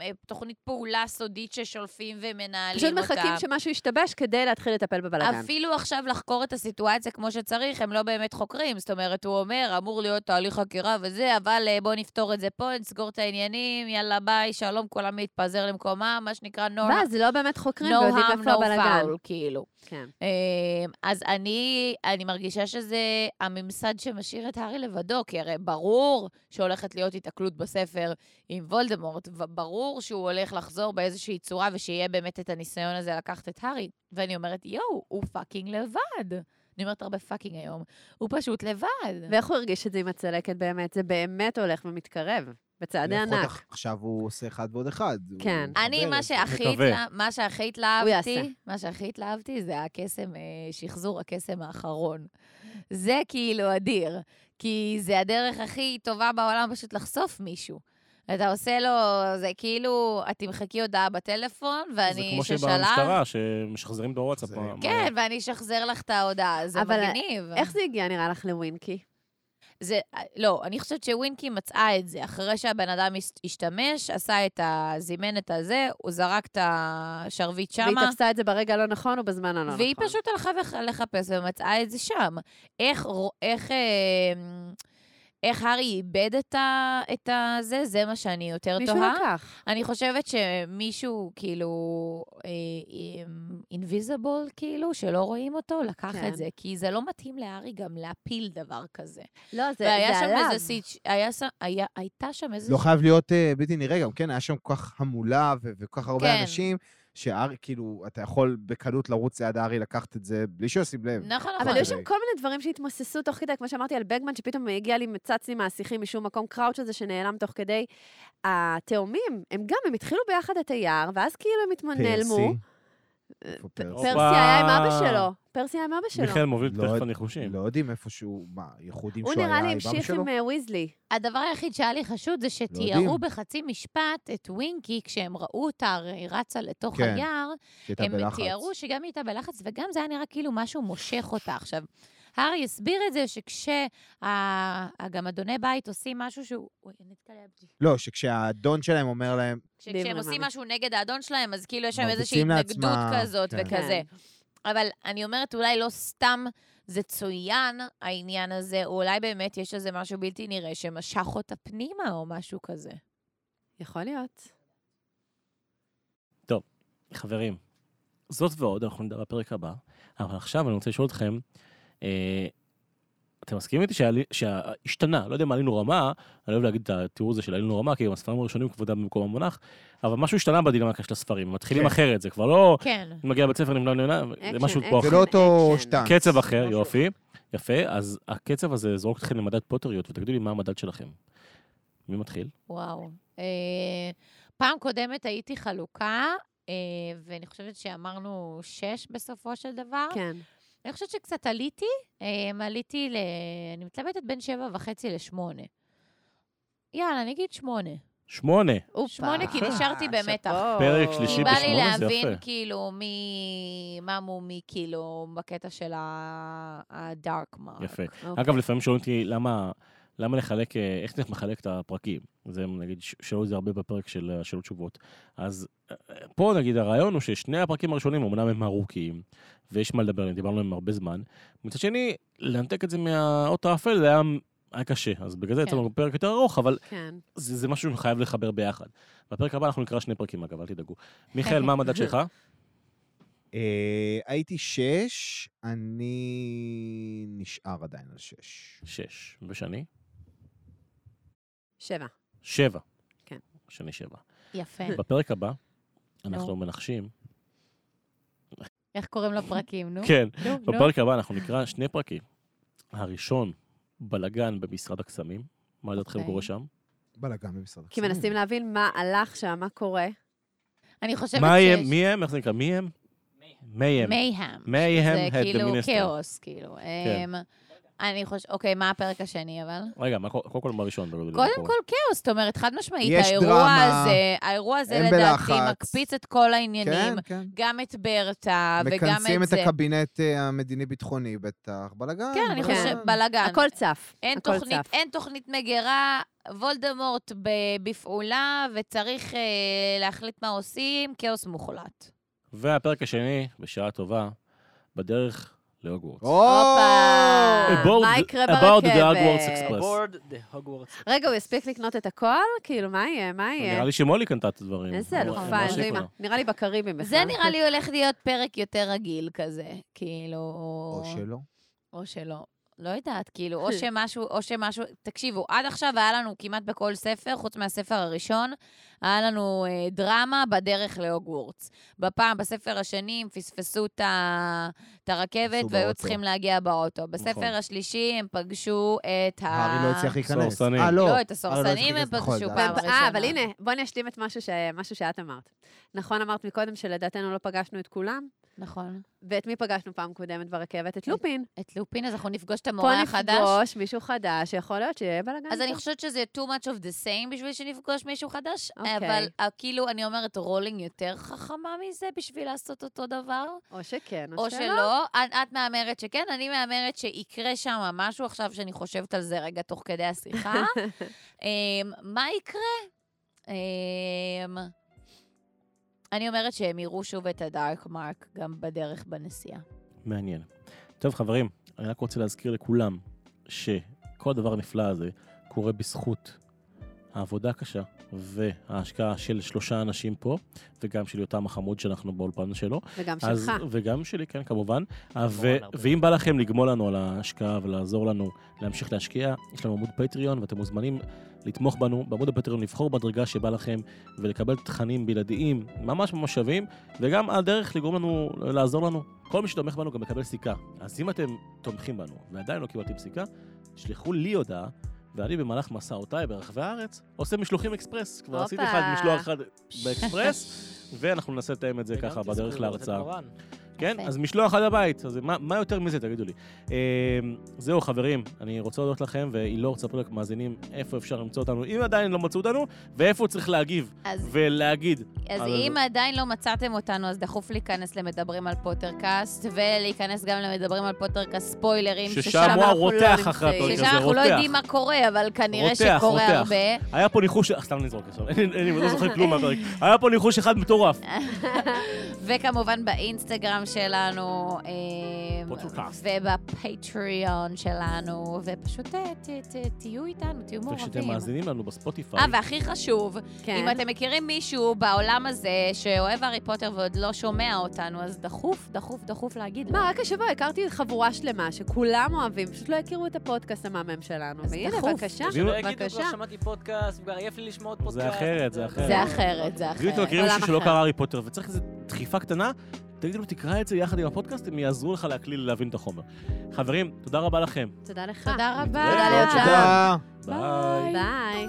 אה, תוכנית פעולה סודית ששולפים ומנהלים פשוט אותה. מחכים שמשהו ישתבש כדי להתחיל לטפל בבלאגן. אפילו עכשיו לחקור את הסיטואציה כמו שצריך, הם לא באמת חוקרים. זאת אומרת, הוא אומר, אמור להיות תהליך חקירה וזה, אבל אה, בואו נפתור את זה פה, נסגור את העניינים, יאללה ביי, שלום, כולם להתפזר למקומם, מה שנקרא no, ואז לא באמת חוקרים no ויודעים איפה no הבלאגן. כאילו. כן. אה, אז אני, אני מרגישה שזה הממסד שמשאיר את הארי לבדו, כי הרי ברור שהולכת להיות התקלות בספר עם וולדמורט, וברור שהוא הולך לחזור באיזושהי צורה ושיהיה באמת את הניסיון הזה לקחת את הארי. ואני אומרת, יואו, הוא fucking לבד. אני אומרת הרבה fucking היום, הוא פשוט לבד. ואיך הוא הרגיש את זה עם הצלקת באמת? זה באמת הולך ומתקרב, בצעדי לפחות ענק. אח- עכשיו הוא עושה אחד ועוד אחד. כן. אני, מה זה. שהכי. התלה- מה שהכי. התלהבתי, מה שהכי התלהבתי זה הקסם, אה, שחזור הקסם האחרון. זה כאילו אדיר, כי זה הדרך הכי טובה בעולם פשוט לחשוף מישהו. אתה עושה לו, זה כאילו, את תמחקי הודעה בטלפון, זה ואני כמו ששלח... שבמשטרה, שמשחזרים בוואטסאפ. זה- מה- כן, ואני אשחזר לך את ההודעה, זה אבל מגניב. איך זה הגיע, נראה לך, לווינקי? זה, לא, אני חושבת שווינקי מצאה את זה. אחרי שהבן אדם הש- השתמש, עשה את ה... זימן את הזה, הוא זרק את השרביט והיא שמה. תפסה את זה ברגע הלא נכון ובזמן הלא נכון. והיא פשוט הלכה לחפש ומצאה את זה שם. איך, איך, אה, איך הארי איבד את, ה, את הזה, זה מה שאני יותר מישהו תוהה. לקח. אני חושבת שמישהו, כאילו, אינביזיבול, כאילו, שלא רואים אותו, לקח כן. את זה. כי זה לא מתאים להארי גם להפיל דבר כזה. לא, זה והיה זה שם עליו. איזה סיץ', היה שם, היה, הייתה שם איזה... לא חייב להיות אה, בלתי נראה גם, כן, היה שם כל כך המולה וכל כך הרבה כן. אנשים, שארי, כאילו, אתה יכול בקלות לרוץ ליד הארי לקחת את זה בלי שישים לב. נכון, אבל נכון. היו שם כל מיני דברים שהתמוססו תוך כדי, כמו שאמרתי על בגמן, שפתאום הגיע לי מצץ לי מהשיחים משום מקום, קראוץ' הזה שנעלם תוך כדי. התאומים, הם גם, הם התחילו ביחד את היער, ואז כאילו הם התמ- נעלמו. פרסי. פרסי? היה עם אבא. שלו. פרסי היה עם אבא שלו. מיכאל מוביל לא- תכף הניחושים. לא יודעים איפה שהוא, מה, ייחודים הוא שהוא היה נראה עם לי אבא המשיך שלו? עם אה, ויזלי. הדבר היחיד שהיה לי חשוד זה יודעים. שתיארו בחצי משפט את ווינקי, כשהם ראו אותה, רצה לתוך כן, היער, הם בלחץ. תיארו שגם היא הייתה בלחץ, וגם זה היה נראה כאילו משהו מושך אותה. עכשיו, הארי הסביר את זה שכשגם אדוני בית עושים משהו שהוא... אוי, נתקלבתי. לא, שכשהאדון שלהם אומר להם, כשהם עושים. משהו נגד האדון שלהם, אז כאילו יש שם מרביצים איזושהי התנגדות כזאת כן. וכזה. אבל אני אומרת, אולי לא סתם זה צוין, העניין הזה, או אולי באמת יש איזה משהו בלתי נראה שמשך אותה פנימה או משהו כזה. יכול להיות. חברים, זאת ועוד, אנחנו נדבר בפרק הבא, אבל עכשיו אני רוצה לשאול אתכם, אה, אתם מסכימים איתי שהשתנה, לא יודע אם עלינו רמה, אני אוהב להגיד את התיאור הזה של עלינו רמה, כי הספרים הראשונים כבודם במקום המונח, אבל משהו השתנה בדינמיקה של הספרים, הם מתחילים כן. אחרת, זה כבר לא כן. מגיע לבית ספר נמנע נמנע, זה משהו. פה זה אחר. לא אותו. שטאנץ. קצב אחר, משהו יופי, יפה, אז הקצב הזה זורק אתכם למדד פוטריות, ותגידו לי מה המדד שלכם. מי מתחיל? וואו. אה, פעם קודמת הייתי חלוקה, אה, ואני חושבת שאמרנו שש בסופו של דבר. כן. אני חושבת שקצת עליתי, אה, עליתי ל... אני מתלבטת בין שבע וחצי לשמונה. יאללה, אני אגיד שמונה. שמונה. הופה. שמונה, כי נשארתי במתח. שאפו. פרק שלישי כי בא לי בשמונה, זה להבין, יפה. כאילו, מי... מה מומי, כאילו, בקטע של הדארק מרק. יפה. אוקיי. אגב, לפעמים שואלים אותי למה, למה לחלק, אה, איך אתה מחלק את הפרקים. זה נגיד, שאלו את זה הרבה בפרק של אה, שאלות תשובות. אז אה, פה נגיד הרעיון הוא ששני הפרקים הראשונים אמנם הם ארוכים, ויש מה לדבר עליהם, דיברנו עליהם הרבה זמן. מצד שני, לנתק את זה מהאות האפל זה היה, היה קשה, אז בגלל זה כן. יצא לנו פרק יותר ארוך, אבל כן. זה, זה משהו שחייב לחבר ביחד. בפרק הבא אנחנו נקרא שני פרקים אגב, אל תדאגו. מיכאל, מה המדד שלך? אה, הייתי שש, אני נשאר עדיין על שש. שש. ושני? שבע. שבע. כן. שני שבע. יפה. בפרק הבא, אנחנו נו. מנחשים איך קוראים לפרקים, נו? כן. בפרק הבא אנחנו נקרא שני פרקים. הראשון, בלגן במשרד הקסמים. מה לדעתכם אוקיי. קורה שם? בלאגן במשרד כי הקסמים. מנסים להבין מה הלך שם, מה קורה. אני חושבת מה שיש... הם? מי הם? איך זה נקרא? מי הם? מי הם. מייהם. מייהם, זה head כאילו minister. כאוס, כאילו. אני חושבת, אוקיי, מה הפרק השני אבל? רגע, מה קו- קודם כל מה קודם קורה? כל כאוס, זאת אומרת, חד משמעית, יש האירוע דרמה, הזה, האירוע הזה לדעתי בלחץ. מקפיץ את כל העניינים, כן, כן. גם את ברטה וגם מכנסים את את זה. הקבינט אה, המדיני-ביטחוני, בטח, בלאגן. כן, אני. חושבת, בלאגן. הכל צף. אין הכל תוכנית, צף. אין תוכנית מגירה, וולדמורט בפעולה, וצריך אה, להחליט מה עושים, כאוס מוחלט. והפרק השני, בשעה טובה, בדרך להוגוורטס. הופה! About מה the- יקרה ברכבת? רגע, הוא יספיק לקנות את הכל? כאילו, מה יהיה? מה יהיה? נראה לי שמולי קנתה את הדברים. איזה לא- אלופה, לא אימא. לה. נראה לי בקריבים בכלל. זה נראה לי הולך להיות פרק יותר רגיל כזה, כאילו... או שלא. או שלא. לא יודעת, כאילו, או שמשהו, או שמשהו... תקשיבו, עד עכשיו היה לנו כמעט בכל ספר, חוץ מהספר הראשון, היה לנו אה, דרמה בדרך להוגוורטס. בפעם, בספר השני, הם פספסו את הרכבת והיו באוטו. צריכים להגיע באוטו. בספר נכון. השלישי הם פגשו את ה... הארי לא הצליח להיכנס. אה, לא. לא, את לא הסורסנים הם הצליח להיכנס, נכון, פגשו זה פעם ראשונה. אה, אבל הנה, בואי אני אשלים את משהו ש- משהו שאת אמרת. נכון אמרת מקודם שלדעתנו לא פגשנו את כולם? נכון. ואת מי פגשנו פעם קודמת ברכבת? את לופין. את לופין, אז אנחנו נפגוש את פה המורה החדש. נפגוש מישהו חדש, שיכול להיות שיהיה בלאגן. אז אני פה. חושבת שזה too much of the same בשביל שנפגוש מישהו חדש, אוקיי. אבל אה, כאילו, אני אומרת, רולינג יותר חכמה מזה בשביל לעשות אותו דבר, או שכן, או שלא. את, את מהמרת שכן, אני מהמרת שיקרה שם משהו עכשיו שאני חושבת על זה רגע תוך כדי השיחה. אמ, מה יקרה? אמ, אני אומרת שהם יראו שוב את הדארק מרק גם בדרך בנסיעה. מעניין. טוב, חברים, אני רק רוצה להזכיר לכולם שכל הדבר הנפלא הזה קורה בזכות העבודה הקשה וההשקעה של שלושה אנשים פה, וגם של יותם החמוד שאנחנו באולפן שלו. וגם אז, שלך. וגם שלי, כן, כמובן. ו-. ואם בא לכם לגמול לנו על ההשקעה ולעזור לנו להמשיך להשקיע, יש לנו עמוד פטריון, ואתם מוזמנים לתמוך בנו בעמוד הפטריון, לבחור מדרגה שבא לכם ולקבל תכנים בלעדיים ממש ממש שווים, וגם הדרך לגרום לנו, לעזור לנו. כל מי שתומך בנו גם מקבל סיכה. אז אם אתם תומכים בנו ועדיין לא קיבלתם סיכה, תשלחו לי הודעה. ואני במהלך מסעותיי ברחבי הארץ עושה משלוחים אקספרס. כבר עשיתי. אחד משלוח אחד באקספרס, ואנחנו ננסה לתאם את זה ככה בדרך להרצאה. כן. אז משלוח עד הבית, אז מה, מה יותר מזה, תגידו לי. אה, זהו, חברים, אני רוצה להודות לכם, ואילור, תספרו למאזינים איפה אפשר למצוא אותנו, אם עדיין לא מצאו אותנו, ואיפה צריך להגיב אז ולהגיד. אז אבל- אם עדיין לא מצאתם אותנו, אז דחוף להיכנס למדברים על פוטרקאסט, ולהיכנס גם למדברים על פוטרקאסט ספוילרים, ששם ששם אנחנו לא הרותח אחרי. הפרק הזה, אנחנו לא רותח. יודעים מה קורה, אבל כנראה רותח, שקורה רותח. הרבה. היה פה ניחוש, אה, סתם נזרוק עכשיו, אין לי, לא זוכר כלום מהפרק. היה פה ניחוש אחד מטורף. וכמובן באינסטגרם שלנו, אה. ובפטריון שלנו, ופשוט אה, ת- ת- תהיו איתנו, תהיו וכשאתם מעורבים. מאזינים לנו בספוטיפיי, אה, והכי חשוב, כן. אם אתם מכירים מישהו בעולם הזה שאוהב הארי פוטר ועוד לא שומע אותנו, אז דחוף, דחוף, דחוף להגיד לו. מה, רק השבוע הכרתי חבורה שלמה שכולם אוהבים, פשוט לא הכירו את הפודקאסט המהמם שלנו. אז והנה, דחוף. בבקשה, בבקשה. שמעתי פודקאסט, כבר עייף לי לשמוע עוד פודקאסט. זה אחרת, זה אחרת. זה אחרת, זה אחרת. מכירים עולם מישהו שלא אחר. קרא הארי פוטר וצריך איזו דחיפה קטנה, תגידו לו, תקרא את זה יחד עם הפודקאסט, הם יעזרו לך להקליל להבין את החומר. חברים, תודה רבה לכם. תודה לך. תודה רבה. תודה. ביי. ביי.